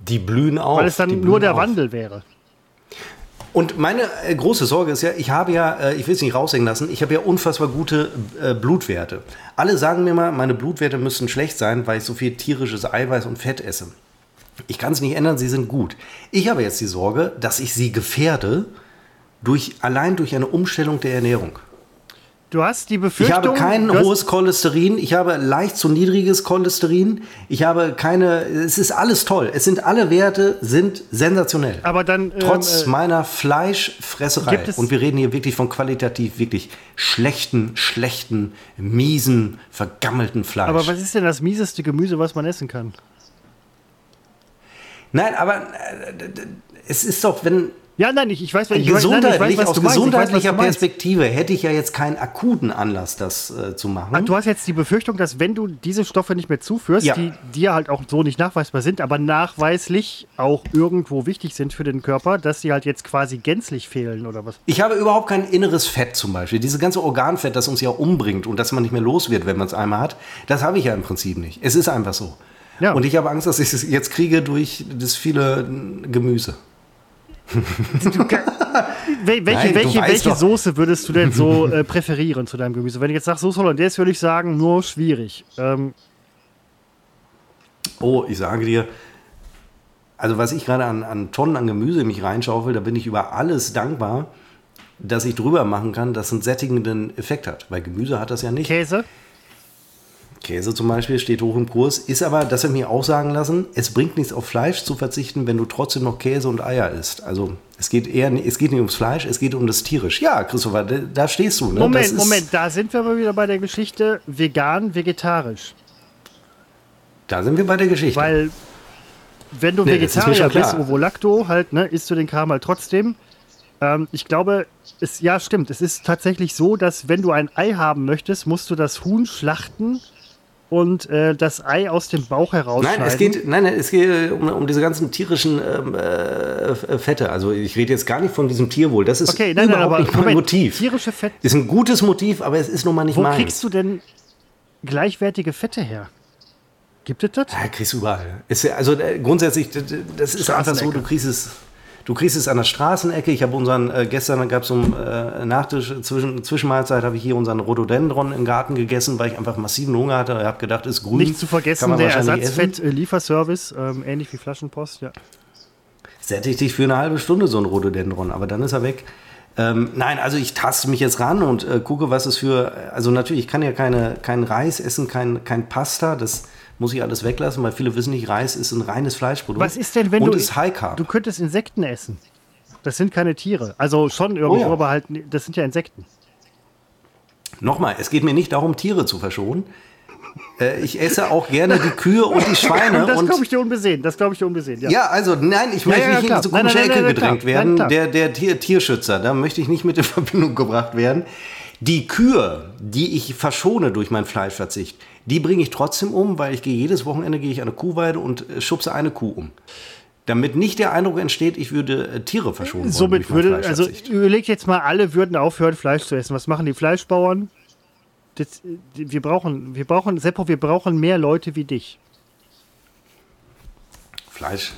Die blühen auf. Weil es dann die nur der auf. Wandel wäre. Und meine äh, große Sorge ist ja, ich habe ja, äh, ich will es nicht raushängen lassen, ich habe ja unfassbar gute äh, Blutwerte. Alle sagen mir mal, meine Blutwerte müssten schlecht sein, weil ich so viel tierisches Eiweiß und Fett esse. Ich kann es nicht ändern, sie sind gut. Ich habe jetzt die Sorge, dass ich sie gefährde, durch, allein durch eine Umstellung der Ernährung. Du hast die Ich Befürchtung. habe kein hohes Cholesterin, ich habe leicht zu niedriges Cholesterin, ich habe keine, es ist alles toll. Es sind alle Werte sind sensationell. Aber dann. ähm, Trotz äh, meiner Fleischfresserei. Gibt es- Und wir reden hier wirklich von qualitativ wirklich schlechten, schlechten, miesen, vergammelten Fleisch. aber was ist denn das mieseste Gemüse, was man essen kann? Nein, aber äh, es ist doch, wenn Ja, nein, ich, ich weiß, ich weiß, nein, ich weiß, was aus weiß, gesundheitlicher. Perspektive hätte ich ja jetzt keinen akuten Anlass, das äh, zu machen. Ach, du hast jetzt die Befürchtung, dass wenn du diese Stoffe nicht mehr zuführst, Ja. die dir halt auch so nicht nachweisbar sind, aber nachweislich auch irgendwo wichtig sind für den Körper, dass sie halt jetzt quasi gänzlich fehlen oder was? Ich habe überhaupt kein inneres Fett zum Beispiel. Dieses ganze Organfett, das uns ja umbringt und das man nicht mehr los wird, wenn man es einmal hat, das habe ich ja im Prinzip nicht. Es ist einfach so. Ja. Und ich habe Angst, dass ich es jetzt kriege durch das viele Gemüse. Wel welche Nein, du welche, welche doch. Soße würdest du denn so äh, präferieren zu deinem Gemüse? Wenn ich jetzt sage Soße Hollandaise, würde ich sagen, nur schwierig. Ähm, Oh, ich sage dir, also was ich gerade an, an Tonnen an Gemüse in mich reinschaufel, da bin ich über alles dankbar, dass ich drüber machen kann, dass es einen sättigenden Effekt hat. Weil Gemüse hat das ja nicht. Käse? Käse zum Beispiel steht hoch im Kurs, ist aber, das habe ich mir auch sagen lassen, es bringt nichts auf Fleisch zu verzichten, wenn du trotzdem noch Käse und Eier isst. Also es geht eher, es geht nicht ums Fleisch, es geht um das Tierisch. Ja, Christopher, da, stehst du. Ne? Moment, Moment, da sind wir aber wieder bei der Geschichte vegan, vegetarisch. Da sind wir bei der Geschichte. Weil, wenn du Nee, Vegetarier bist, klar. Ovo-Lacto, halt, ne, isst du den Kram halt trotzdem. Ähm, ich glaube, es, ja, stimmt. Es ist tatsächlich so, dass wenn du ein Ei haben möchtest, musst du das Huhn schlachten und äh, das Ei aus dem Bauch herausschneiden. Nein, es geht, nein, nein, es geht um, um diese ganzen tierischen ähm, äh, Fette. Also ich rede jetzt gar nicht von diesem Tierwohl. Das ist Okay, nein, nein, überhaupt aber nicht mein Moment, Motiv. tierische Fett. Ist ein gutes Motiv, aber es ist nun mal nicht Wo meins. kriegst du denn gleichwertige Fette her? Gibt es das? Ja, kriegst du überall. Ist also äh, grundsätzlich, das ist einfach so, du kriegst es, Du kriegst es an der Straßenecke. Ich habe unseren, äh, gestern gab es um äh, Nachtisch, zwischen, Zwischenmahlzeit habe ich hier unseren Rhododendron im Garten gegessen, weil ich einfach massiven Hunger hatte. Ich habe gedacht, ist grün. Nicht zu vergessen, der. Ersatzfett-Lieferservice, ähm, ähnlich wie Flaschenpost, ja. sättigt dich für eine halbe Stunde so ein Rhododendron, aber dann ist er weg. Ähm, nein, also ich taste mich jetzt ran und äh, gucke, was es für. Also natürlich, ich kann ja keine, keinen Reis essen, kein, kein Pasta, das muss ich alles weglassen, weil viele wissen nicht, Reis ist ein reines Fleischprodukt. Was ist denn, wenn und du. ist High Carb. Du könntest Insekten essen. Das sind keine Tiere. Also schon irgendwo, Oh ja. aber halt, das sind ja Insekten. Nochmal, es geht mir nicht darum, Tiere zu verschonen. Äh, ich esse auch gerne die Kühe und die Schweine. das glaube ich dir unbesehen. Das glaube ich dir unbesehen. Ja. Ja, also nein, ich möchte ja, ja, nicht in diese komische Ecke gedrängt werden. Nein, der der Tier, Tierschützer, da möchte ich nicht mit in Verbindung gebracht werden. Die Kühe, die ich verschone durch meinen Fleischverzicht, die bringe ich trotzdem um, weil ich gehe jedes Wochenende gehe ich an eine Kuhweide und äh, schubse eine Kuh um. Damit nicht der Eindruck entsteht, ich würde äh, Tiere verschonen wollen. Somit würde, also überlegt jetzt mal, alle würden aufhören, Fleisch zu essen. Was machen die Fleischbauern? Das, die- wir brauchen, wir brauchen, Seppo, wir brauchen mehr Leute wie dich. Fleisch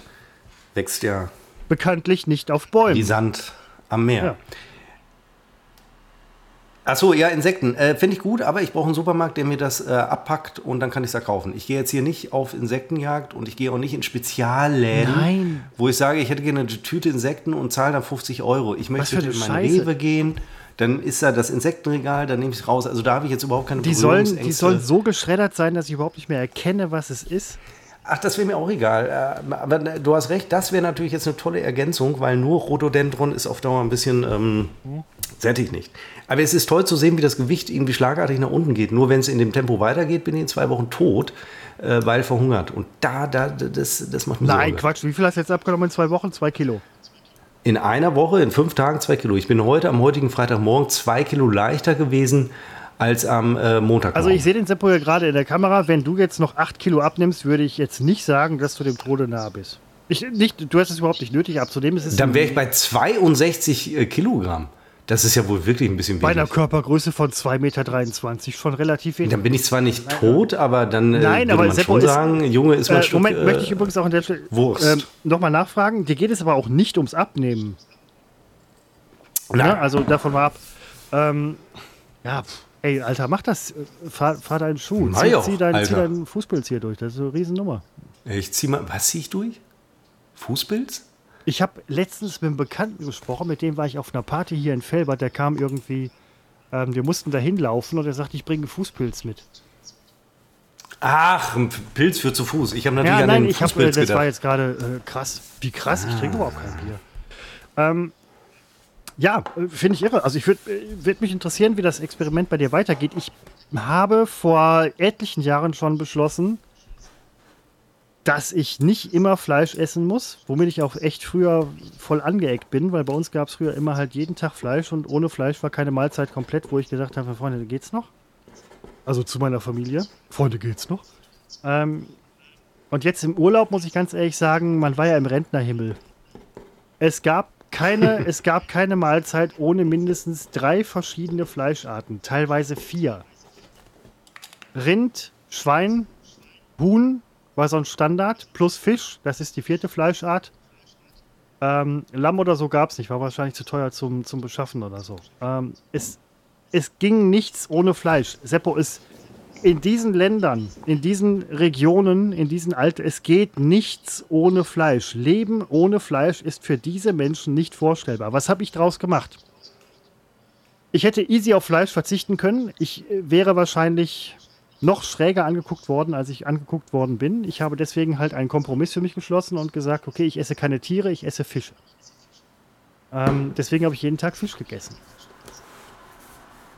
wächst ja Bekanntlich nicht auf Bäumen. wie Sand am Meer. Ja. Achso, ja, Insekten. Äh, Finde ich gut, aber ich brauche einen Supermarkt, der mir das äh, abpackt und dann kann ich es da kaufen. Ich gehe jetzt hier nicht auf Insektenjagd und ich gehe auch nicht in Spezialläden, Nein. wo ich sage, ich hätte gerne eine Tüte Insekten und zahle dann 50 Euro. Ich möchte in eine meine Scheiße. Rewe gehen, dann ist da das Insektenregal, dann nehme ich es raus. Also da habe ich jetzt überhaupt keine Die sollen, die sollen so geschreddert sein, dass ich überhaupt nicht mehr erkenne, was es ist. Ach, das wäre mir auch egal. Äh, Aber du hast recht, das wäre natürlich jetzt eine tolle Ergänzung, weil nur Rhododendron ist auf Dauer ein bisschen ähm, sättigt nicht. Aber es ist toll zu sehen, wie das Gewicht irgendwie schlagartig nach unten geht. Nur wenn es in dem Tempo weitergeht, bin ich in zwei Wochen tot, äh, weil verhungert. Und da, da, das, das macht mir Nein, Sorge. Quatsch. Wie viel hast du jetzt abgenommen in zwei Wochen? Zwei Kilo. In einer Woche, in fünf Tagen zwei Kilo. Ich bin heute, am heutigen Freitagmorgen, zwei Kilo leichter gewesen als am äh, Montag. Also ich sehe den Seppo ja gerade in der Kamera. Wenn du jetzt noch acht Kilo abnimmst, würde ich jetzt nicht sagen, dass du dem Tode nahe bist. Ich, nicht, du hast es überhaupt nicht nötig abzunehmen. Dann wäre ich bei 62 äh, Kilogramm. Das ist ja wohl wirklich ein bisschen bei einer wenig. Körpergröße von 2,23 Meter schon relativ wenig. Dann bin ich zwar nicht tot, aber dann äh, Nein, aber man Seppo schon ist- sagen, Junge ist mal ein Äh, Stück, Moment, äh, möchte ich übrigens auch an der Stelle Wurst. ähm, nochmal nachfragen. Dir geht es aber auch nicht ums Abnehmen. Nein. Ne? Also davon mal ab. Ähm, ja, ey, Alter, mach das. Fahr, fahr deinen Schuh. Zieh, auch, zieh, dein, zieh deinen Fußpilz hier durch. Das ist eine Riesennummer. Ich zieh mal, was zieh ich durch? Fußpilz? Ich habe letztens mit einem Bekannten gesprochen, mit dem war ich auf einer Party hier in Felbert. Der kam irgendwie, ähm, wir mussten da hinlaufen und er sagte, ich bringe einen Fußpilz mit. Ach, ein Pilz für zu Fuß. Ich habe natürlich Ja, an nein, den ich habe, Fußpilz das war jetzt gerade äh, krass. Wie krass, ich trinke überhaupt kein Bier. Ähm, ja, äh, finde ich irre. Also ich würde äh, würd mich interessieren, wie das Experiment bei dir weitergeht. Ich habe vor etlichen Jahren schon beschlossen, dass ich nicht immer Fleisch essen muss, womit ich auch echt früher voll angeeckt bin, weil bei uns gab es früher immer halt jeden Tag Fleisch und ohne Fleisch war keine Mahlzeit komplett, wo ich gesagt habe, Freunde, geht's noch? Also zu meiner Familie. Freunde, geht's noch? Ähm, und jetzt im Urlaub muss ich ganz ehrlich sagen, man war ja im Rentnerhimmel. Es gab keine, es gab keine Mahlzeit ohne mindestens drei verschiedene Fleischarten, teilweise vier. Rind, Schwein, Huhn war so ein Standard, plus Fisch, das ist die vierte Fleischart. Ähm, Lamm oder so gab es nicht, war wahrscheinlich zu teuer zum, zum Beschaffen oder so. Ähm, es, es ging nichts ohne Fleisch. Seppo ist in diesen Ländern, in diesen Regionen, in diesen Alten, es geht nichts ohne Fleisch. Leben ohne Fleisch ist für diese Menschen nicht vorstellbar. Was habe ich daraus gemacht? Ich hätte easy auf Fleisch verzichten können. Ich äh, wäre wahrscheinlich noch schräger angeguckt worden, als ich angeguckt worden bin. Ich habe deswegen halt einen Kompromiss für mich geschlossen und gesagt, okay, ich esse keine Tiere, ich esse Fische. Ähm, deswegen habe ich jeden Tag Fisch gegessen.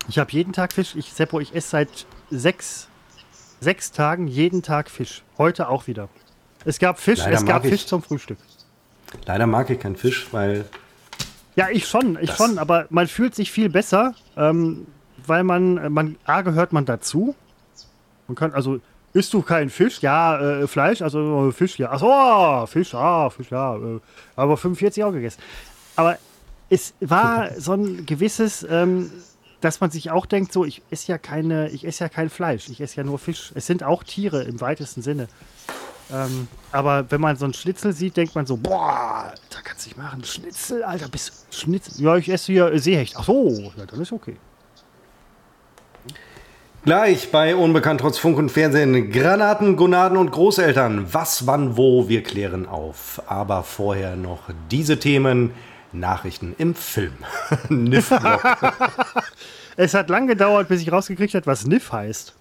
Ich habe jeden Tag Fisch. Ich, Seppo, ich esse seit sechs, sechs Tagen jeden Tag Fisch. Heute auch wieder. Es gab Fisch, Leider es gab ich- Fisch zum Frühstück. Leider mag ich keinen Fisch, weil Ja, ich schon, ich schon, aber man fühlt sich viel besser, ähm, weil man, man, A, gehört man dazu. Man kann, also, isst du keinen Fisch? Ja, äh, Fleisch, also äh, Fisch, ja. Achso, Fisch, ah, Fisch, ja. Äh, aber 45 auch gegessen. Aber es war so ein gewisses, ähm, dass man sich auch denkt, so, ich esse ja keine, ich esse ja kein Fleisch, ich esse ja nur Fisch. Es sind auch Tiere im weitesten Sinne. Ähm, aber wenn man so einen Schnitzel sieht, denkt man so, boah, da kannst du nicht machen. Schnitzel, Alter, bist Schnitzel. Ja, ich esse hier Seehecht. Ach so, ja, dann ist okay. Gleich bei Unbekannt trotz Funk und Fernsehen. Granaten, Gonaden und Großeltern. Was, wann, wo, wir klären auf. Aber vorher noch diese Themen. Nachrichten im Film. Niff-Block. Es hat lang gedauert, bis ich rausgekriegt habe, was NIF heißt.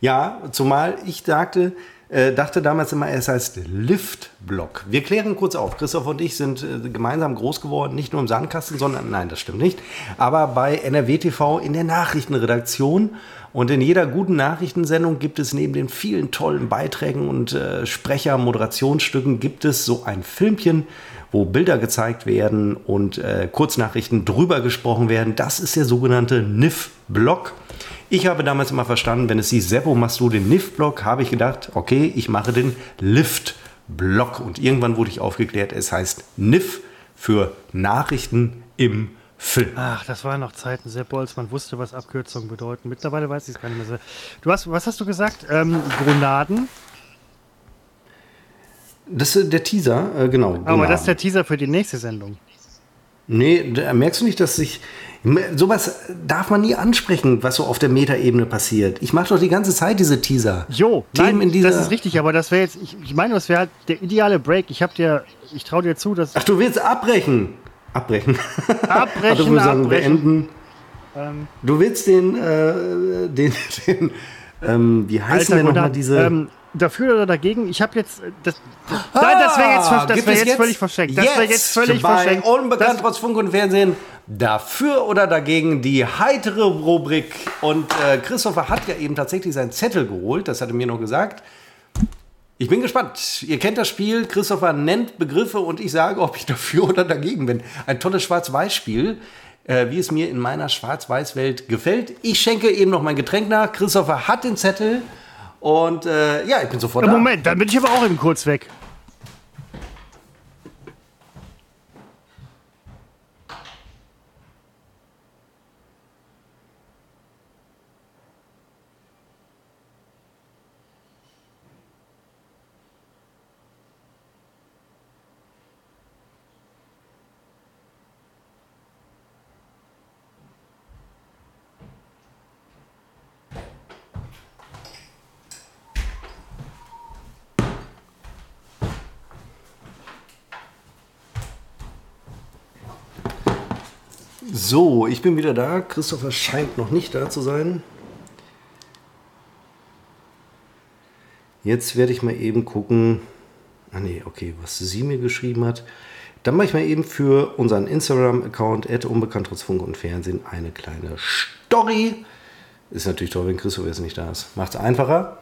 ja, zumal ich sagte, äh, dachte damals immer, es heißt Liftblock. Wir klären kurz auf. Christoph und ich sind äh, gemeinsam groß geworden, nicht nur im Sandkasten, sondern, nein, das stimmt nicht, aber bei NRW TV in der Nachrichtenredaktion. Und in jeder guten Nachrichtensendung gibt es neben den vielen tollen Beiträgen und äh, Sprecher, Moderationsstücken, gibt es so ein Filmchen, wo Bilder gezeigt werden und äh, Kurznachrichten drüber gesprochen werden. Das ist der sogenannte NIF-Block. Ich habe damals immer verstanden, wenn es hieß, Seppo, machst du den NIF-Block, habe ich gedacht, okay, ich mache den Lift-Block. Und irgendwann wurde ich aufgeklärt, es heißt NIF für Nachrichten im Film. Ach, das waren noch Zeiten, Seppo, als man wusste, was Abkürzungen bedeuten. Mittlerweile weiß ich es gar nicht mehr so. Du hast, was hast du gesagt? Ähm, Gronaden. Das ist der Teaser, äh, genau. Aber genau. das ist der Teaser für die nächste Sendung. Nee, da merkst du nicht, dass sich. Sowas darf man nie ansprechen, was so auf der Metaebene passiert. Ich mache doch die ganze Zeit diese Teaser. Jo, Themen nein, in dieser- das ist richtig, aber das wäre jetzt, ich, ich meine, das wäre halt der ideale Break. Ich habe dir, ich traue dir zu, dass Ach, du willst abbrechen. Abbrechen. abbrechen, Also, wir sagen, abbrechen. beenden. Ähm, Du willst den, äh, den, den ähm, wie heißen Alter, denn nochmal diese. ähm, dafür oder dagegen? Ich habe jetzt, äh, das, das, nein, das wäre jetzt, das wär es jetzt, völlig verschenkt. Das wäre jetzt völlig bei verschenkt. Unbekannt Das, trotz Funk und Fernsehen. Dafür oder dagegen die heitere Rubrik. Und äh, Christopher hat ja eben tatsächlich seinen Zettel geholt. Das hat er mir noch gesagt. Ich bin gespannt. Ihr kennt das Spiel. Christopher nennt Begriffe und ich sage, ob ich dafür oder dagegen bin. Ein tolles Schwarz-Weiß-Spiel, äh, wie es mir in meiner Schwarz-Weiß-Welt gefällt. Ich schenke eben noch mein Getränk nach. Christopher hat den Zettel. Und äh, ja, ich bin sofort Ja, da. Moment, dann bin ich aber auch eben kurz weg. So, ich bin wieder da. Christopher scheint noch nicht da zu sein. Jetzt werde ich mal eben gucken. Ah nee, okay, was sie mir geschrieben hat. Dann mache ich mal eben für unseren Instagram-Account unbekannt trotz und Fernsehen eine kleine Story. Ist natürlich toll, wenn Christopher jetzt nicht da ist. Macht es einfacher.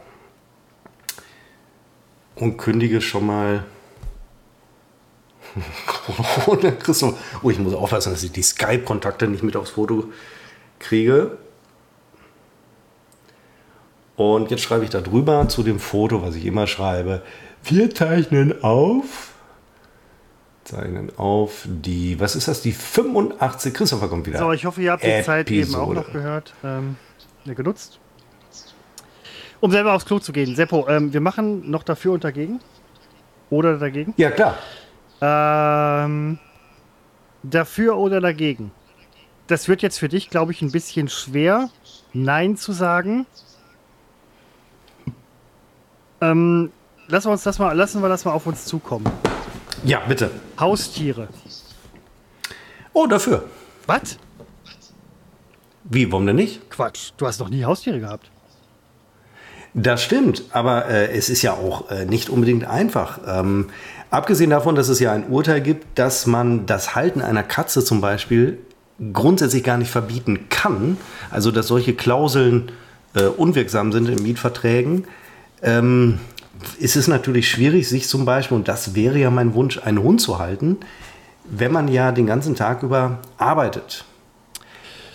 Und kündige schon mal Corona, Christoph. Oh, ich muss aufpassen, dass ich die Skype-Kontakte nicht mit aufs Foto kriege. Und jetzt schreibe ich da drüber zu dem Foto, was ich immer schreibe. Wir zeichnen auf. Zeichnen auf die, was ist das? Die 85. Christopher kommt wieder. So, ich hoffe, ihr habt die Zeit eben auch Episode. noch gehört, ähm, ja, genutzt. Um selber aufs Klo zu gehen. Seppo, ähm, wir machen noch dafür und dagegen. Oder dagegen? Ja, klar. Ähm, dafür oder dagegen? Das wird jetzt für dich, glaube ich, ein bisschen schwer, Nein zu sagen. Ähm, lassen, wir uns das mal, lassen wir das mal auf uns zukommen. Ja, bitte. Haustiere. Oh, dafür. Was? Wie, warum denn nicht? Quatsch. Du hast noch nie Haustiere gehabt. Das stimmt, aber äh, es ist ja auch äh, nicht unbedingt einfach. Ähm, abgesehen davon, dass es ja ein Urteil gibt, dass man das Halten einer Katze zum Beispiel grundsätzlich gar nicht verbieten kann, also dass solche Klauseln äh, unwirksam sind in Mietverträgen, ähm, ist es natürlich schwierig, sich zum Beispiel, und das wäre ja mein Wunsch, einen Hund zu halten, wenn man ja den ganzen Tag über arbeitet.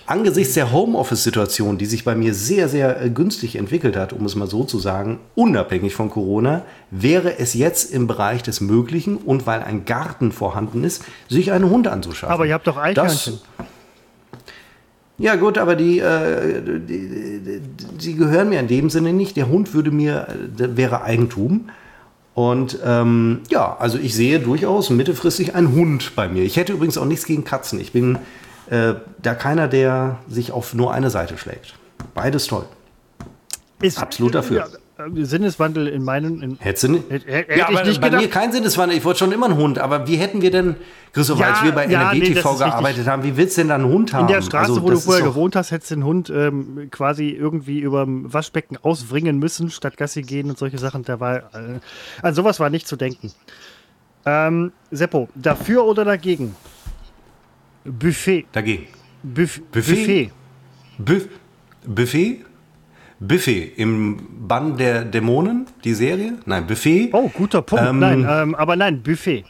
Angesichts der Homeoffice-Situation, die sich bei mir sehr, sehr äh, günstig entwickelt hat, um es mal so zu sagen, unabhängig von Corona, wäre es jetzt im Bereich des Möglichen und weil ein Garten vorhanden ist, sich einen Hund anzuschaffen. Aber ihr habt doch Eichhörnchen. ja gut, aber die, äh, die, die, gehören mir in dem Sinne nicht. Der Hund würde mir, äh, wäre Eigentum. Und ähm, ja, also ich sehe durchaus mittelfristig einen Hund bei mir. Ich hätte übrigens auch nichts gegen Katzen. Ich bin äh, da keiner, der sich auf nur eine Seite schlägt. Beides toll. Ist, Absolut dafür. Ja, äh, Sinneswandel in meinen. In, Hättest du nicht? Hätte- hätte ja, ich aber bei gedacht. mir kein Sinneswandel. Ich wollte schon immer einen Hund. Aber wie hätten wir denn, Christoph, Ja, als wir bei ja, nee, das ist gearbeitet haben, wie willst du denn da einen Hund haben? in der Straße, Also, wo du vorher gewohnt hast, hättest du den Hund ähm, quasi irgendwie über dem Waschbecken auswringen müssen, statt Gassi gehen und solche Sachen. Da war, äh, an sowas war nicht zu denken. Ähm, Seppo, dafür oder dagegen? Buffet. Dagegen. Buff Buffet? Buffet. Buff Buffet? Buffet im Bann der Dämonen, die Serie? Nein, Buffet. Oh, guter Punkt. Ähm, nein, ähm, aber nein, Buffet.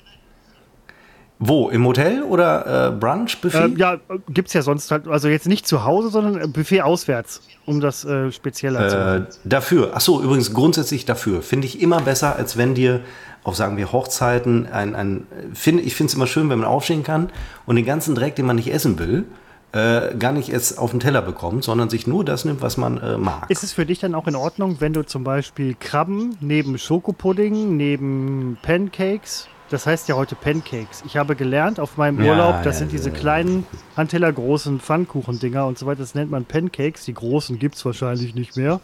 Wo? Im Hotel oder äh, Brunch? Buffet? Ähm, ja, gibt es ja sonst halt, also jetzt nicht zu Hause, sondern äh, Buffet auswärts, um das äh, spezieller zu machen. Äh, dafür. Ach so, übrigens grundsätzlich dafür. Finde ich immer besser, als wenn dir auf, sagen wir, Hochzeiten ein, ein find, ich finde es immer schön, wenn man aufstehen kann und den ganzen Dreck, den man nicht essen will, äh, gar nicht erst auf den Teller bekommt, sondern sich nur das nimmt, was man äh, mag. Ist es für dich dann auch in Ordnung, wenn du zum Beispiel Krabben neben Schokopudding, neben Pancakes, das heißt ja heute Pancakes. Ich habe gelernt auf meinem Ja, Urlaub, das ja, sind diese ja. kleinen, handtellergroßen Pfannkuchendinger und so weiter, das nennt man Pancakes. Die großen gibt es wahrscheinlich nicht mehr.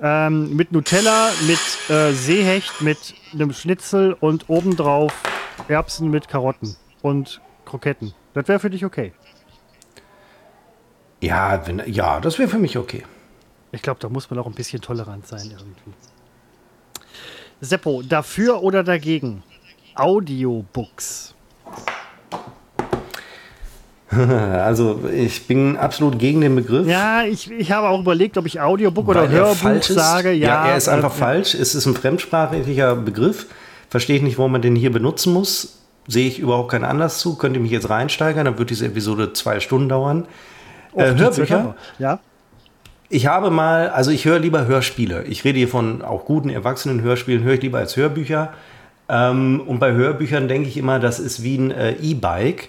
Ähm, mit Nutella, mit äh, Seehecht, mit einem Schnitzel und obendrauf Erbsen mit Karotten und Kroketten. Das wäre für dich okay. Ja, wenn, ja, das wäre für mich okay. Ich glaube, da muss man auch ein bisschen tolerant sein irgendwie. Seppo, dafür oder dagegen? Audiobooks. Also ich bin absolut gegen den Begriff. Ja, ich, ich habe auch überlegt, ob ich Audiobook oder weil er Hörbuch sage. Ja, er ist einfach äh, falsch. Es ist ein fremdsprachlicher Begriff. Verstehe ich nicht, warum man den hier benutzen muss. Sehe ich überhaupt keinen Anlass zu. Könnte ich mich jetzt reinsteigern, dann wird diese Episode zwei Stunden dauern. auf Äh, Hörbücher? Ja. Ich habe mal, also ich höre lieber Hörspiele. Ich rede hier von auch guten erwachsenen Hörspielen, höre ich lieber als Hörbücher. Ähm, und bei Hörbüchern denke ich immer, das ist wie ein äh, E-Bike,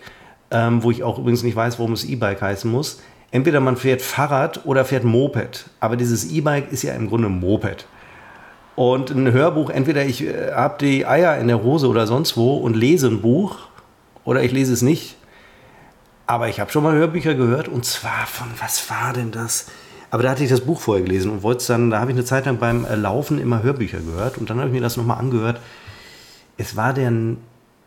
ähm, wo ich auch übrigens nicht weiß, warum es E-Bike heißen muss. Entweder man fährt Fahrrad oder fährt Moped. Aber dieses E-Bike ist ja im Grunde Moped. Und ein Hörbuch, entweder ich äh, habe die Eier in der Hose oder sonst wo und lese ein Buch oder ich lese es nicht. Aber ich habe schon mal Hörbücher gehört und zwar von, was war denn das? Aber da hatte ich das Buch vorher gelesen und wollte es dann, da habe ich eine Zeit lang beim äh, Laufen immer Hörbücher gehört und dann habe ich mir das nochmal angehört. Es war der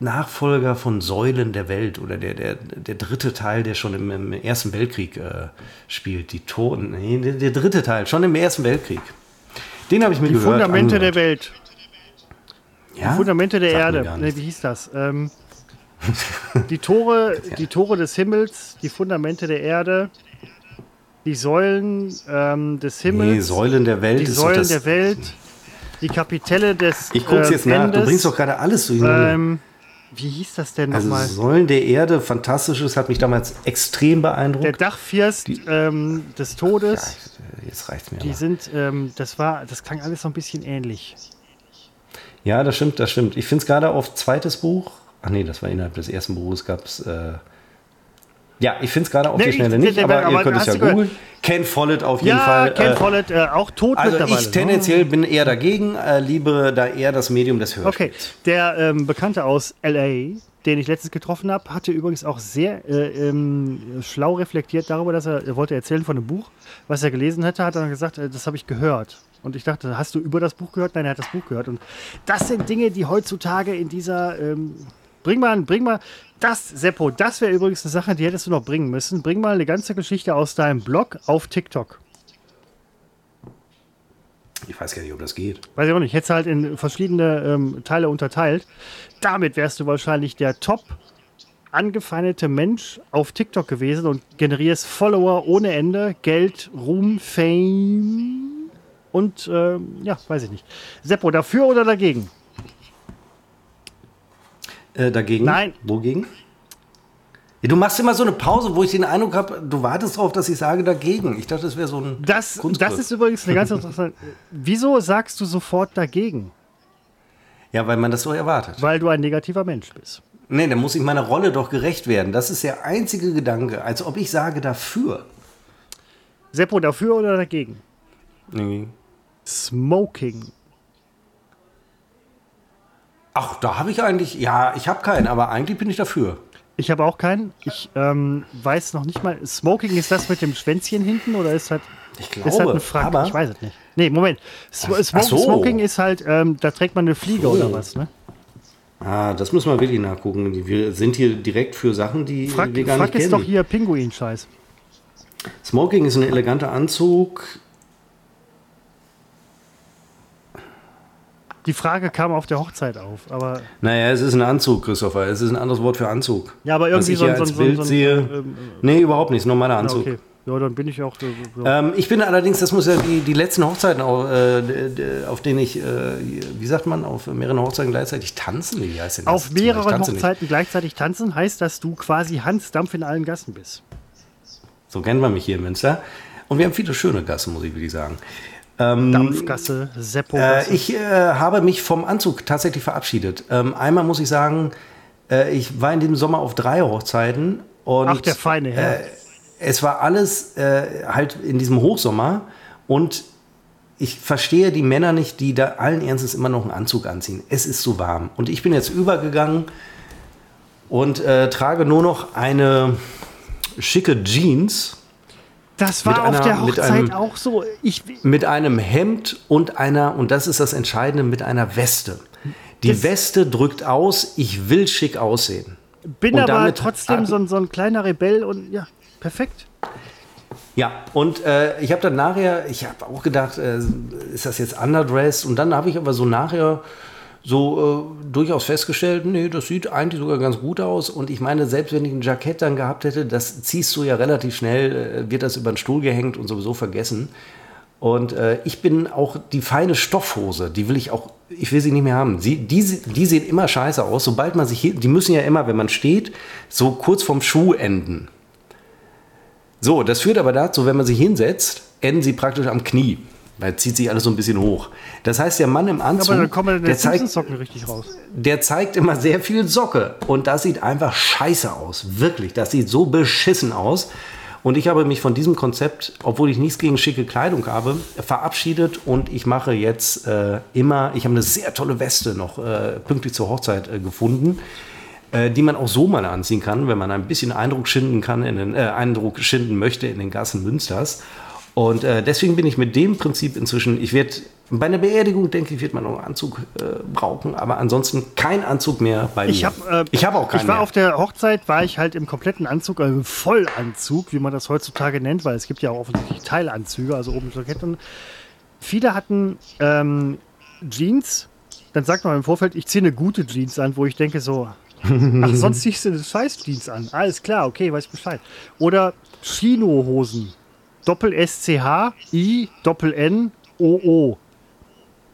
Nachfolger von Säulen der Welt oder der, der, der dritte Teil, der schon im, im Ersten Weltkrieg äh, spielt. Die Toten, nee, der, der dritte Teil, schon im Ersten Weltkrieg. Den habe ich mir Die gehört. Fundamente der angehört. Welt. Ja? Die Fundamente der Sagt Erde. Nee, wie hieß das? Ähm, die, Tore, die Tore des Himmels, die Fundamente der Erde, die Säulen ähm, des Himmels, Nee, Säulen der Welt die Säulen der Welt, die Kapitelle des Ich gucke äh, jetzt nach. Du bringst doch gerade alles durcheinander. ähm, Wie hieß das denn also nochmal? Säulen der Erde, fantastisches, hat mich damals extrem beeindruckt. Der Dachfirst ähm, des Todes. Ja, jetzt reicht's mir. Die aber. sind, ähm, das war, das klang alles so ein bisschen ähnlich. Ja, das stimmt, das stimmt. Ich finde es gerade auf zweites Buch. Ach nee, das war innerhalb des ersten Buches gab es. Äh, ja, ich finde es gerade auf Nee, die ich- Schnelle nee, nicht, nee, aber, aber ihr könnt es ja googeln. Ken Follett auf jeden ja, Fall. Ken äh, Follett, äh, auch tot also mittlerweile. ich ne? tendenziell bin eher dagegen, äh, liebe da eher das Medium des Hörspiels. Okay, der ähm, Bekannte aus LA, den ich letztens getroffen habe, hatte übrigens auch sehr äh, ähm, schlau reflektiert darüber, dass er, er wollte erzählen von einem Buch, was er gelesen hätte, hat er dann gesagt, äh, das habe ich gehört. Und ich dachte, hast du über das Buch gehört? Nein, er hat das Buch gehört. Und das sind Dinge, die heutzutage in dieser ähm, Bring mal, bring mal, das, Seppo, das wäre übrigens eine Sache, die hättest du noch bringen müssen. Bring mal eine ganze Geschichte aus deinem Blog auf TikTok. Ich weiß gar nicht, ob das geht. Weiß ich auch nicht. Hättest du halt in verschiedene ähm, Teile unterteilt. Damit wärst du wahrscheinlich der top angefeindete Mensch auf TikTok gewesen und generierst Follower ohne Ende, Geld, Ruhm, Fame und ähm, ja, weiß ich nicht. Seppo, dafür oder dagegen? Äh, dagegen? Nein. Wogegen? Ja, du machst immer so eine Pause, wo ich den Eindruck habe, du wartest darauf, dass ich sage dagegen. Ich dachte, das wäre so ein Das, das ist übrigens eine ganz interessante. Wieso sagst du sofort dagegen? Ja, weil man das so erwartet. Weil du ein negativer Mensch bist. Nee, dann muss ich meiner Rolle doch gerecht werden. Das ist der einzige Gedanke, als ob ich sage dafür. Seppo, dafür oder dagegen? Nee. Smoking. Ach, da habe ich eigentlich, ja, ich habe keinen, aber eigentlich bin ich dafür. Ich habe auch keinen. Ich ähm, weiß noch nicht mal. Smoking ist das mit dem Schwänzchen hinten oder ist halt. Ich ist halt glaube, ein Frack? aber Ich weiß es nicht. Nee, Moment. Sm ach so. Smoking ist halt, ähm, da trägt man eine Fliege So. oder was, ne? Ah, das müssen wir wirklich nachgucken. Wir sind hier direkt für Sachen, die Frack, wir gar Frack nicht ist kennen. doch hier Pinguin-Scheiß. Smoking ist ein eleganter Anzug. Die Frage kam auf der Hochzeit auf, aber Naja, es ist ein Anzug, Christopher. Es ist ein anderes Wort für Anzug. ja, aber irgendwie so, so, so, Bild so, sehe. ähm, Nee, überhaupt nicht. Ist ein normaler Anzug. okay. Ja, dann bin ich auch. So, so. Ähm, ich bin allerdings, das muss ja die, die letzten Hochzeiten, au- äh, auf denen ich, äh, wie sagt man, auf mehreren Hochzeiten gleichzeitig tanzen? Wie heißt denn das? auf mehreren tanze nicht. Hochzeiten gleichzeitig tanzen heißt, dass du quasi Hans Dampf in allen Gassen bist. So kennt man mich hier in Münster. Und wir haben viele schöne Gassen, muss ich wirklich sagen. Dampfgasse, Äh, Seppo-Gasse. ich äh, habe mich vom Anzug tatsächlich verabschiedet. Ähm, einmal muss ich sagen, äh, ich war in diesem Sommer auf drei Hochzeiten und Ach, der feine Herr. Äh, es war alles äh, halt in diesem Hochsommer und ich verstehe die Männer nicht, die da allen Ernstes immer noch einen Anzug anziehen. Es ist so warm. Und ich bin jetzt übergegangen und äh, trage nur noch eine schicke Jeans das war mit auf einer- der Hochzeit einem- auch so. Ich, mit einem Hemd und einer, und das ist das Entscheidende, mit einer Weste. Die Weste drückt aus, ich will schick aussehen. bin Und aber trotzdem so ein, so ein kleiner Rebell und ja, perfekt. Ja, und äh, ich habe dann nachher, ich habe auch gedacht, äh, ist das jetzt underdressed? Und dann habe ich aber so nachher so äh, durchaus festgestellt, nee, das sieht eigentlich sogar ganz gut aus. Und ich meine, selbst wenn ich ein Jackett dann gehabt hätte, das ziehst du ja relativ schnell, äh, wird das über den Stuhl gehängt und sowieso vergessen. Und äh, ich bin auch die feine Stoffhose, die will ich auch, ich will sie nicht mehr haben. Sie, die, die sehen immer scheiße aus, sobald man sich hier, die müssen ja immer, wenn man steht, so kurz vom Schuh enden. So, das führt aber dazu, wenn man sich hinsetzt, enden sie praktisch am Knie. Weil zieht sich alles so ein bisschen hoch. Das heißt, der Mann im Anzug, Aber dann kommen der, deine zeigt, Simpsons-Socken richtig raus. der zeigt immer sehr viel Socke. Und das sieht einfach scheiße aus. Wirklich, das sieht so beschissen aus. Und ich habe mich von diesem Konzept, obwohl ich nichts gegen schicke Kleidung habe, verabschiedet. Und ich mache jetzt äh, immer, ich habe eine sehr tolle Weste noch äh, pünktlich zur Hochzeit äh, gefunden äh, die man auch so mal anziehen kann, wenn man ein bisschen Eindruck schinden kann, in den, äh, Eindruck schinden möchte in den Gassen Münsters. Und äh, deswegen bin ich mit dem Prinzip inzwischen, ich werde bei einer Beerdigung, denke ich, wird man noch einen Anzug äh, brauchen, aber ansonsten kein Anzug mehr bei Ich mir. habe äh, ich habe auch keinen Ich war mehr. auf der Hochzeit, war ich halt im kompletten Anzug, also Vollanzug, wie man das heutzutage nennt, weil es gibt ja auch offensichtlich Teilanzüge, also oben Jackett und viele hatten ähm, Jeans. Dann sagt man im Vorfeld, ich ziehe eine gute Jeans an, wo ich denke so, ach, sonst ziehst du eine scheiß Jeans an. Alles klar, okay, weiß Bescheid. Oder Chino-Hosen. Doppel SCH, I, Doppel N, O, O.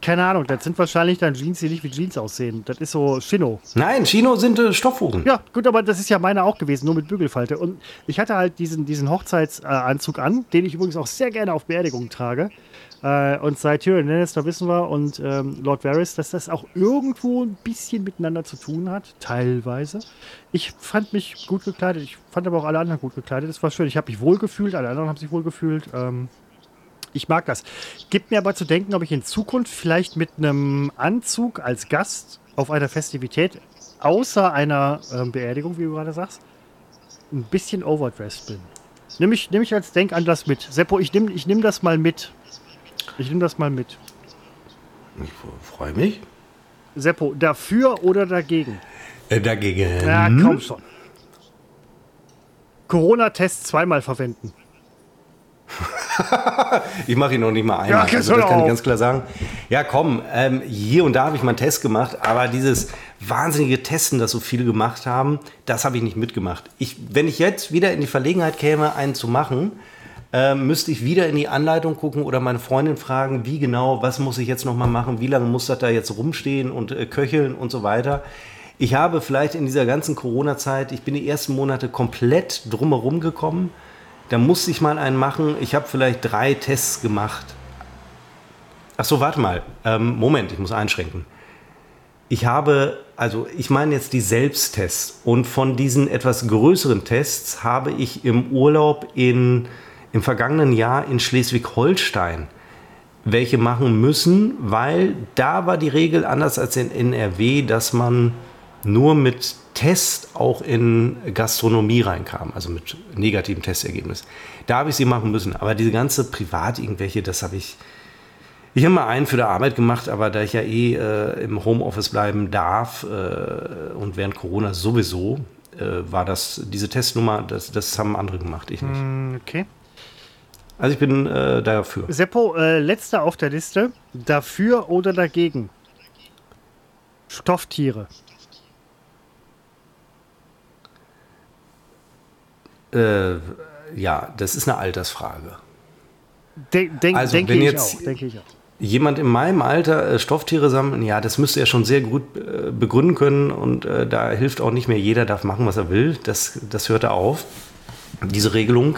Keine Ahnung, das sind wahrscheinlich dann Jeans, die nicht wie Jeans aussehen. Das ist so Chino. Nein, Chino sind äh, Stoffhosen. Ja, gut, aber das ist ja meine auch gewesen, nur mit Bügelfalte. Und ich hatte halt diesen, diesen Hochzeitsanzug an, den ich übrigens auch sehr gerne auf Beerdigungen trage. Äh, und seit Tyrion Lannister wissen wir und ähm, Lord Varys, dass das auch irgendwo ein bisschen miteinander zu tun hat, teilweise. Ich fand mich gut gekleidet, ich fand aber auch alle anderen gut gekleidet. Das war schön. Ich habe mich wohlgefühlt, alle anderen haben sich wohlgefühlt. Ähm, ich mag das. Gibt mir aber zu denken, ob ich in Zukunft vielleicht mit einem Anzug als Gast auf einer Festivität, außer einer ähm, Beerdigung, wie du gerade sagst, ein bisschen overdressed bin. Nimm ich, nimm ich als Denkanlass mit. Seppo, ich nehme ich nehm das mal mit. Ich nehme das mal mit. Ich freue mich. Seppo, dafür oder dagegen? Äh, dagegen. Ja, komm schon. Corona-Test zweimal verwenden. Ich mache ihn noch nicht mal Ja, einmal. kannst also, das kann ich ganz klar sagen. Ja, komm, ähm, hier und da habe ich mal einen Test gemacht, aber dieses wahnsinnige Testen, das so viele gemacht haben, das habe ich nicht mitgemacht. Ich, wenn ich jetzt wieder in die Verlegenheit käme, einen zu machen, ähm, müsste ich wieder in die Anleitung gucken oder meine Freundin fragen, wie genau, was muss ich jetzt noch mal machen, wie lange muss das da jetzt rumstehen und äh, köcheln und so weiter. Ich habe vielleicht in dieser ganzen Corona-Zeit, ich bin die ersten Monate komplett drumherum gekommen. Da musste ich mal einen machen. Ich habe vielleicht drei Tests gemacht. Ach so, warte mal. Ähm, Moment, ich muss einschränken. Ich habe, also ich meine jetzt die Selbsttests. Und von diesen etwas größeren Tests habe ich im Urlaub in, im vergangenen Jahr in Schleswig-Holstein welche machen müssen, weil da war die Regel anders als in NRW, dass man nur mit Test auch in Gastronomie reinkam, also mit negativem Testergebnis. Da habe ich sie machen müssen. Aber diese ganze Privat irgendwelche, das habe ich. Ich habe mal einen für die Arbeit gemacht, aber da ich ja eh äh, im Homeoffice bleiben darf äh, und während Corona sowieso, äh, war das diese Testnummer, das, das haben andere gemacht, ich nicht. Mm, Okay. Also ich bin äh, dafür. Seppo, äh, letzter auf der Liste. Dafür oder dagegen? Stofftiere. Äh, ja, das ist eine Altersfrage. De denk, Also, denke wenn ich jetzt- auch. Denke ich auch. Jemand in meinem Alter äh, Stofftiere sammeln, ja, das müsste er schon sehr gut äh, begründen können und äh, da hilft auch nicht mehr jeder darf machen, was er will. Das, das hört er auf, diese Regelung.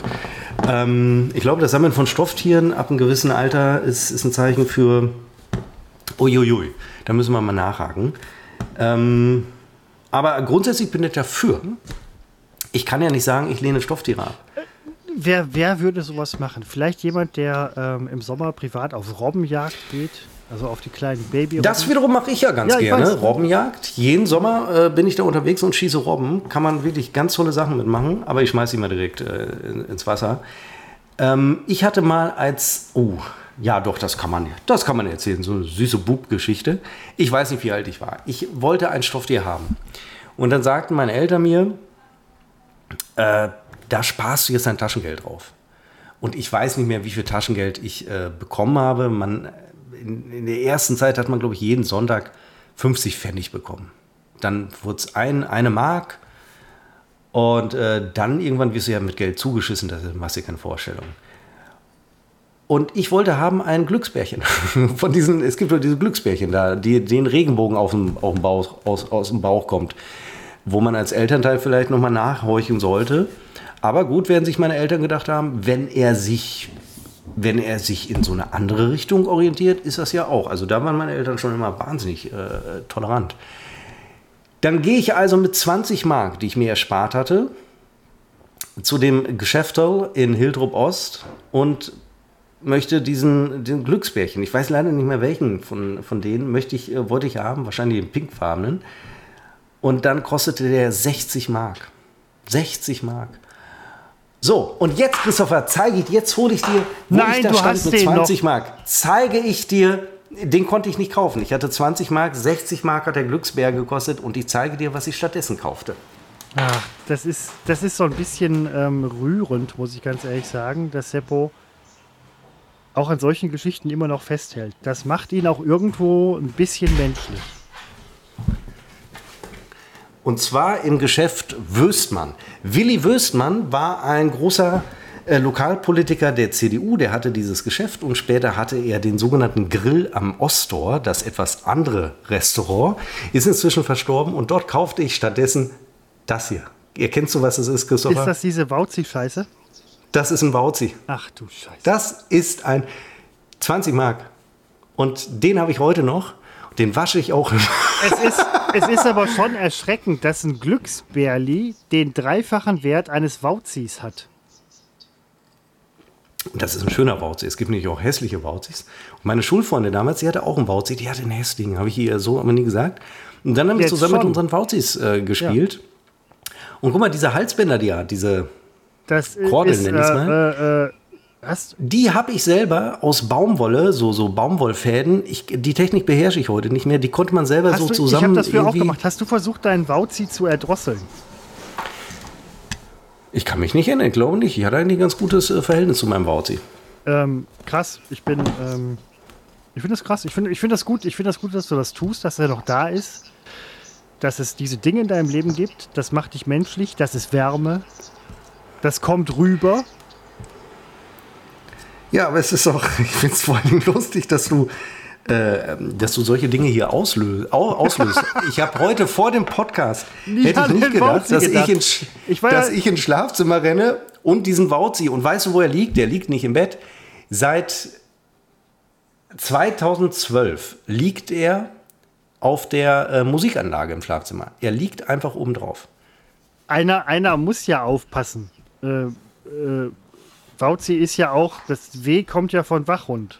Ähm, ich glaube, das Sammeln von Stofftieren ab einem gewissen Alter ist, ist ein Zeichen für uiuiui, da müssen wir mal nachhaken. Ähm, aber grundsätzlich bin ich dafür. Ich kann ja nicht sagen, ich lehne Stofftiere ab. Wer, wer würde sowas machen? Vielleicht jemand, der ähm, im Sommer privat auf Robbenjagd geht? Also auf die kleinen Baby Das wiederum mache ich ja ganz Ja, gerne. weiß. Robbenjagd. Jeden Sommer äh, bin ich da unterwegs und schieße Robben. Kann man wirklich ganz tolle Sachen mitmachen, aber ich schmeiße sie mal direkt äh, in, ins Wasser. Ähm, ich hatte mal als, oh, ja doch, das kann man, das kann man erzählen, so eine süße Bub-Geschichte. Ich weiß nicht, wie alt ich war. Ich wollte ein Stofftier haben. Und dann sagten meine Eltern mir, äh, da sparst du jetzt dein Taschengeld drauf. Und ich weiß nicht mehr, wie viel Taschengeld ich äh, bekommen habe. Man, in, in der ersten Zeit hat man, glaube ich, jeden Sonntag 50 Pfennig bekommen. Dann wurde es ein, eine Mark. Und äh, dann irgendwann wirst du ja mit Geld zugeschissen, das machst du keine Vorstellung. Und ich wollte haben ein Glücksbärchen. Von diesen, es gibt doch diese Glücksbärchen da, die den Regenbogen auf dem, auf dem Bauch, aus, aus dem Bauch kommt. Wo man als Elternteil vielleicht nochmal nachhorchen sollte. Aber gut werden sich meine Eltern gedacht haben, wenn er sich, wenn er sich in so eine andere Richtung orientiert, ist das ja auch. Also da waren meine Eltern schon immer wahnsinnig äh, tolerant. Dann gehe ich also mit 20 Mark, die ich mir erspart hatte, zu dem Geschäfterl in Hildrup Ost und möchte diesen den Glücksbärchen, ich weiß leider nicht mehr welchen von, von denen, möchte ich, äh, wollte ich haben, wahrscheinlich den pinkfarbenen. Und dann kostete der 60 Mark. 60 Mark. So, und jetzt, Christopher, zeige ich, jetzt hole ich dir, wo Nein, ich da du stand hast mit den 20 Mark, zeige ich dir, den konnte ich nicht kaufen. Ich hatte 20 Mark, 60 Mark hat der Glücksbär gekostet und ich zeige dir, was ich stattdessen kaufte. Ach, das ist, das ist so ein bisschen ähm, rührend, muss ich ganz ehrlich sagen, dass Seppo auch an solchen Geschichten immer noch festhält. Das macht ihn auch irgendwo ein bisschen menschlich. Und zwar im Geschäft Wöstmann. Willi Wöstmann war ein großer äh, Lokalpolitiker der CDU, der hatte dieses Geschäft und später hatte er den sogenannten Grill am Osttor, das etwas andere Restaurant, ist inzwischen verstorben und dort kaufte ich stattdessen das hier. Erkennst du, was es ist, Christopher? Ist das diese Wauzi-Scheiße? das ist ein Bauzi. Ach du Scheiße. Das ist ein 20 Mark. Und den habe ich heute noch. Den wasche ich auch. Es ist, es ist aber schon erschreckend, dass ein Glücksbärli den dreifachen Wert eines Wauzis hat. Das ist ein schöner Bauzi. Es gibt nämlich auch hässliche Bauzis. Und meine Schulfreunde damals, die hatte auch einen Bauzi, die hatte einen hässlichen, habe ich ihr so aber nie gesagt. Und dann haben wir zusammen mit schon. unseren Bauzis äh, gespielt. Und guck mal, diese Halsbänder, die er hat, diese, Das Kordel ist, nenn ich's äh, mal. äh, äh, was? die habe ich selber aus Baumwolle, so, so Baumwollfäden. Ich, die Technik beherrsche ich heute nicht mehr. Die konnte man selber Hast so du, zusammen. ich habe das früher auch gemacht. Hast du versucht, deinen Wauzi zu erdrosseln? Ich kann mich nicht erinnern, ich glaube nicht. Ich hatte eigentlich ein ganz gutes äh, Verhältnis zu meinem Bauzi. Ähm, krass. Ich bin, ähm, ich finde das krass. Ich finde ich find das gut. Ich finde das gut, dass du das tust, dass er noch da ist. Dass es diese Dinge in deinem Leben gibt. Das macht dich menschlich. Das ist Wärme. Das kommt rüber. Ja, aber es ist auch, ich finde es vor allem lustig, dass du, äh, dass du solche Dinge hier auslö au auslöst. ich habe heute vor dem Podcast, Nie hätte ich nicht gedacht, dass, gedacht. Ich, ins, Ich dass ja- ich ins Schlafzimmer renne und diesen Wauzi und weißt du, wo er liegt? Der liegt nicht im Bett. Seit 2012 liegt er auf der äh, Musikanlage im Schlafzimmer. Er liegt einfach oben drauf. Einer, einer muss ja aufpassen. Äh, äh, Wauzi ist ja auch, das W kommt ja von Wachhund.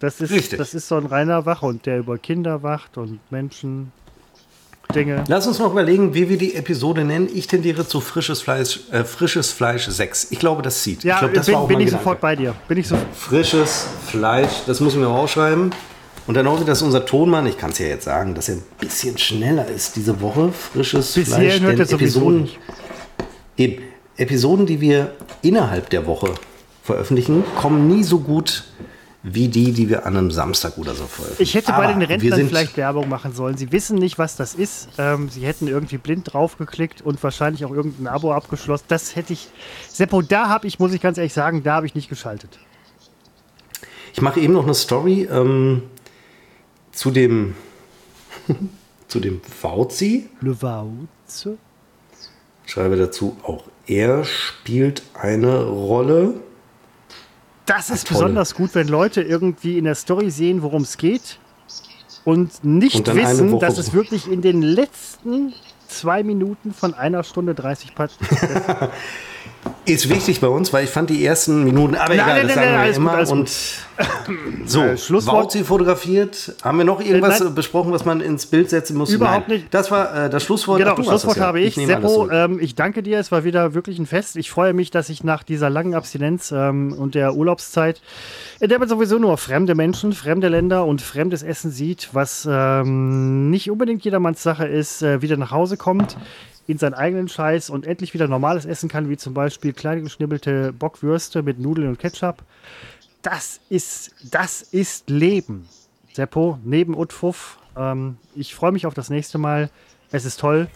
Das ist, Richtig. das ist so ein reiner Wachhund, der über Kinder wacht und Menschen, Dinge. Lass uns noch überlegen, wie wir die Episode nennen. Ich tendiere zu frisches Fleisch, äh, frisches Fleisch 6. Ich glaube, das zieht. Ja, ich glaube, das bin, war auch bin ich Gedanke. sofort bei dir. Bin ich so, Frisches Fleisch, das muss ich mir aufschreiben. Und dann hoffe ich, dass unser Tonmann, ich kann es ja jetzt sagen, dass er ein bisschen schneller ist diese Woche. Frisches Bis Fleisch. hört denn sowieso Episoden, nicht. eben, Episoden, die wir innerhalb der Woche veröffentlichen, kommen nie so gut wie die, die wir an einem Samstag oder so veröffentlichen. Ich hätte bei Aber den Rentnern vielleicht Werbung machen sollen. Sie wissen nicht, was das ist. Ähm, sie hätten irgendwie blind draufgeklickt und wahrscheinlich auch irgendein Abo abgeschlossen. Das hätte ich. Seppo, da habe ich, muss ich ganz ehrlich sagen, da habe ich nicht geschaltet. Ich mache eben noch eine Story ähm, zu dem zu dem Fauzi. Le Wauze? Schreibe dazu, auch er spielt eine Rolle. Das ist toll. besonders gut, wenn Leute irgendwie in der Story sehen, worum es geht und nicht Und wissen, dass es wirklich in den letzten zwei Minuten von einer Stunde 30 Pat Ist wichtig bei uns, weil ich fand die ersten Minuten, aber Nein, egal, nein, das nein, sagen wir gut, immer. alles und so, Äh, Schlusswort. Wauzi fotografiert. Haben wir noch irgendwas nein. besprochen, was man ins Bild setzen muss? Überhaupt Nein. nicht. Das war äh, das Schlusswort. Genau, Ach, Schlusswort das ja. habe ich. alles Seppo, ähm, ich danke dir. Es war wieder wirklich ein Fest. Ich freue mich, dass ich nach dieser langen Abstinenz ähm, und der Urlaubszeit, in der man sowieso nur fremde Menschen, fremde Länder und fremdes Essen sieht, was ähm, nicht unbedingt jedermanns Sache ist, äh, wieder nach Hause kommt in seinen eigenen Scheiß und endlich wieder normales essen kann, wie zum Beispiel kleine geschnibbelte Bockwürste mit Nudeln und Ketchup. Das ist, das ist Leben. Seppo, neben Utfuff. Ähm, ich freue mich auf das nächste Mal. Es ist toll.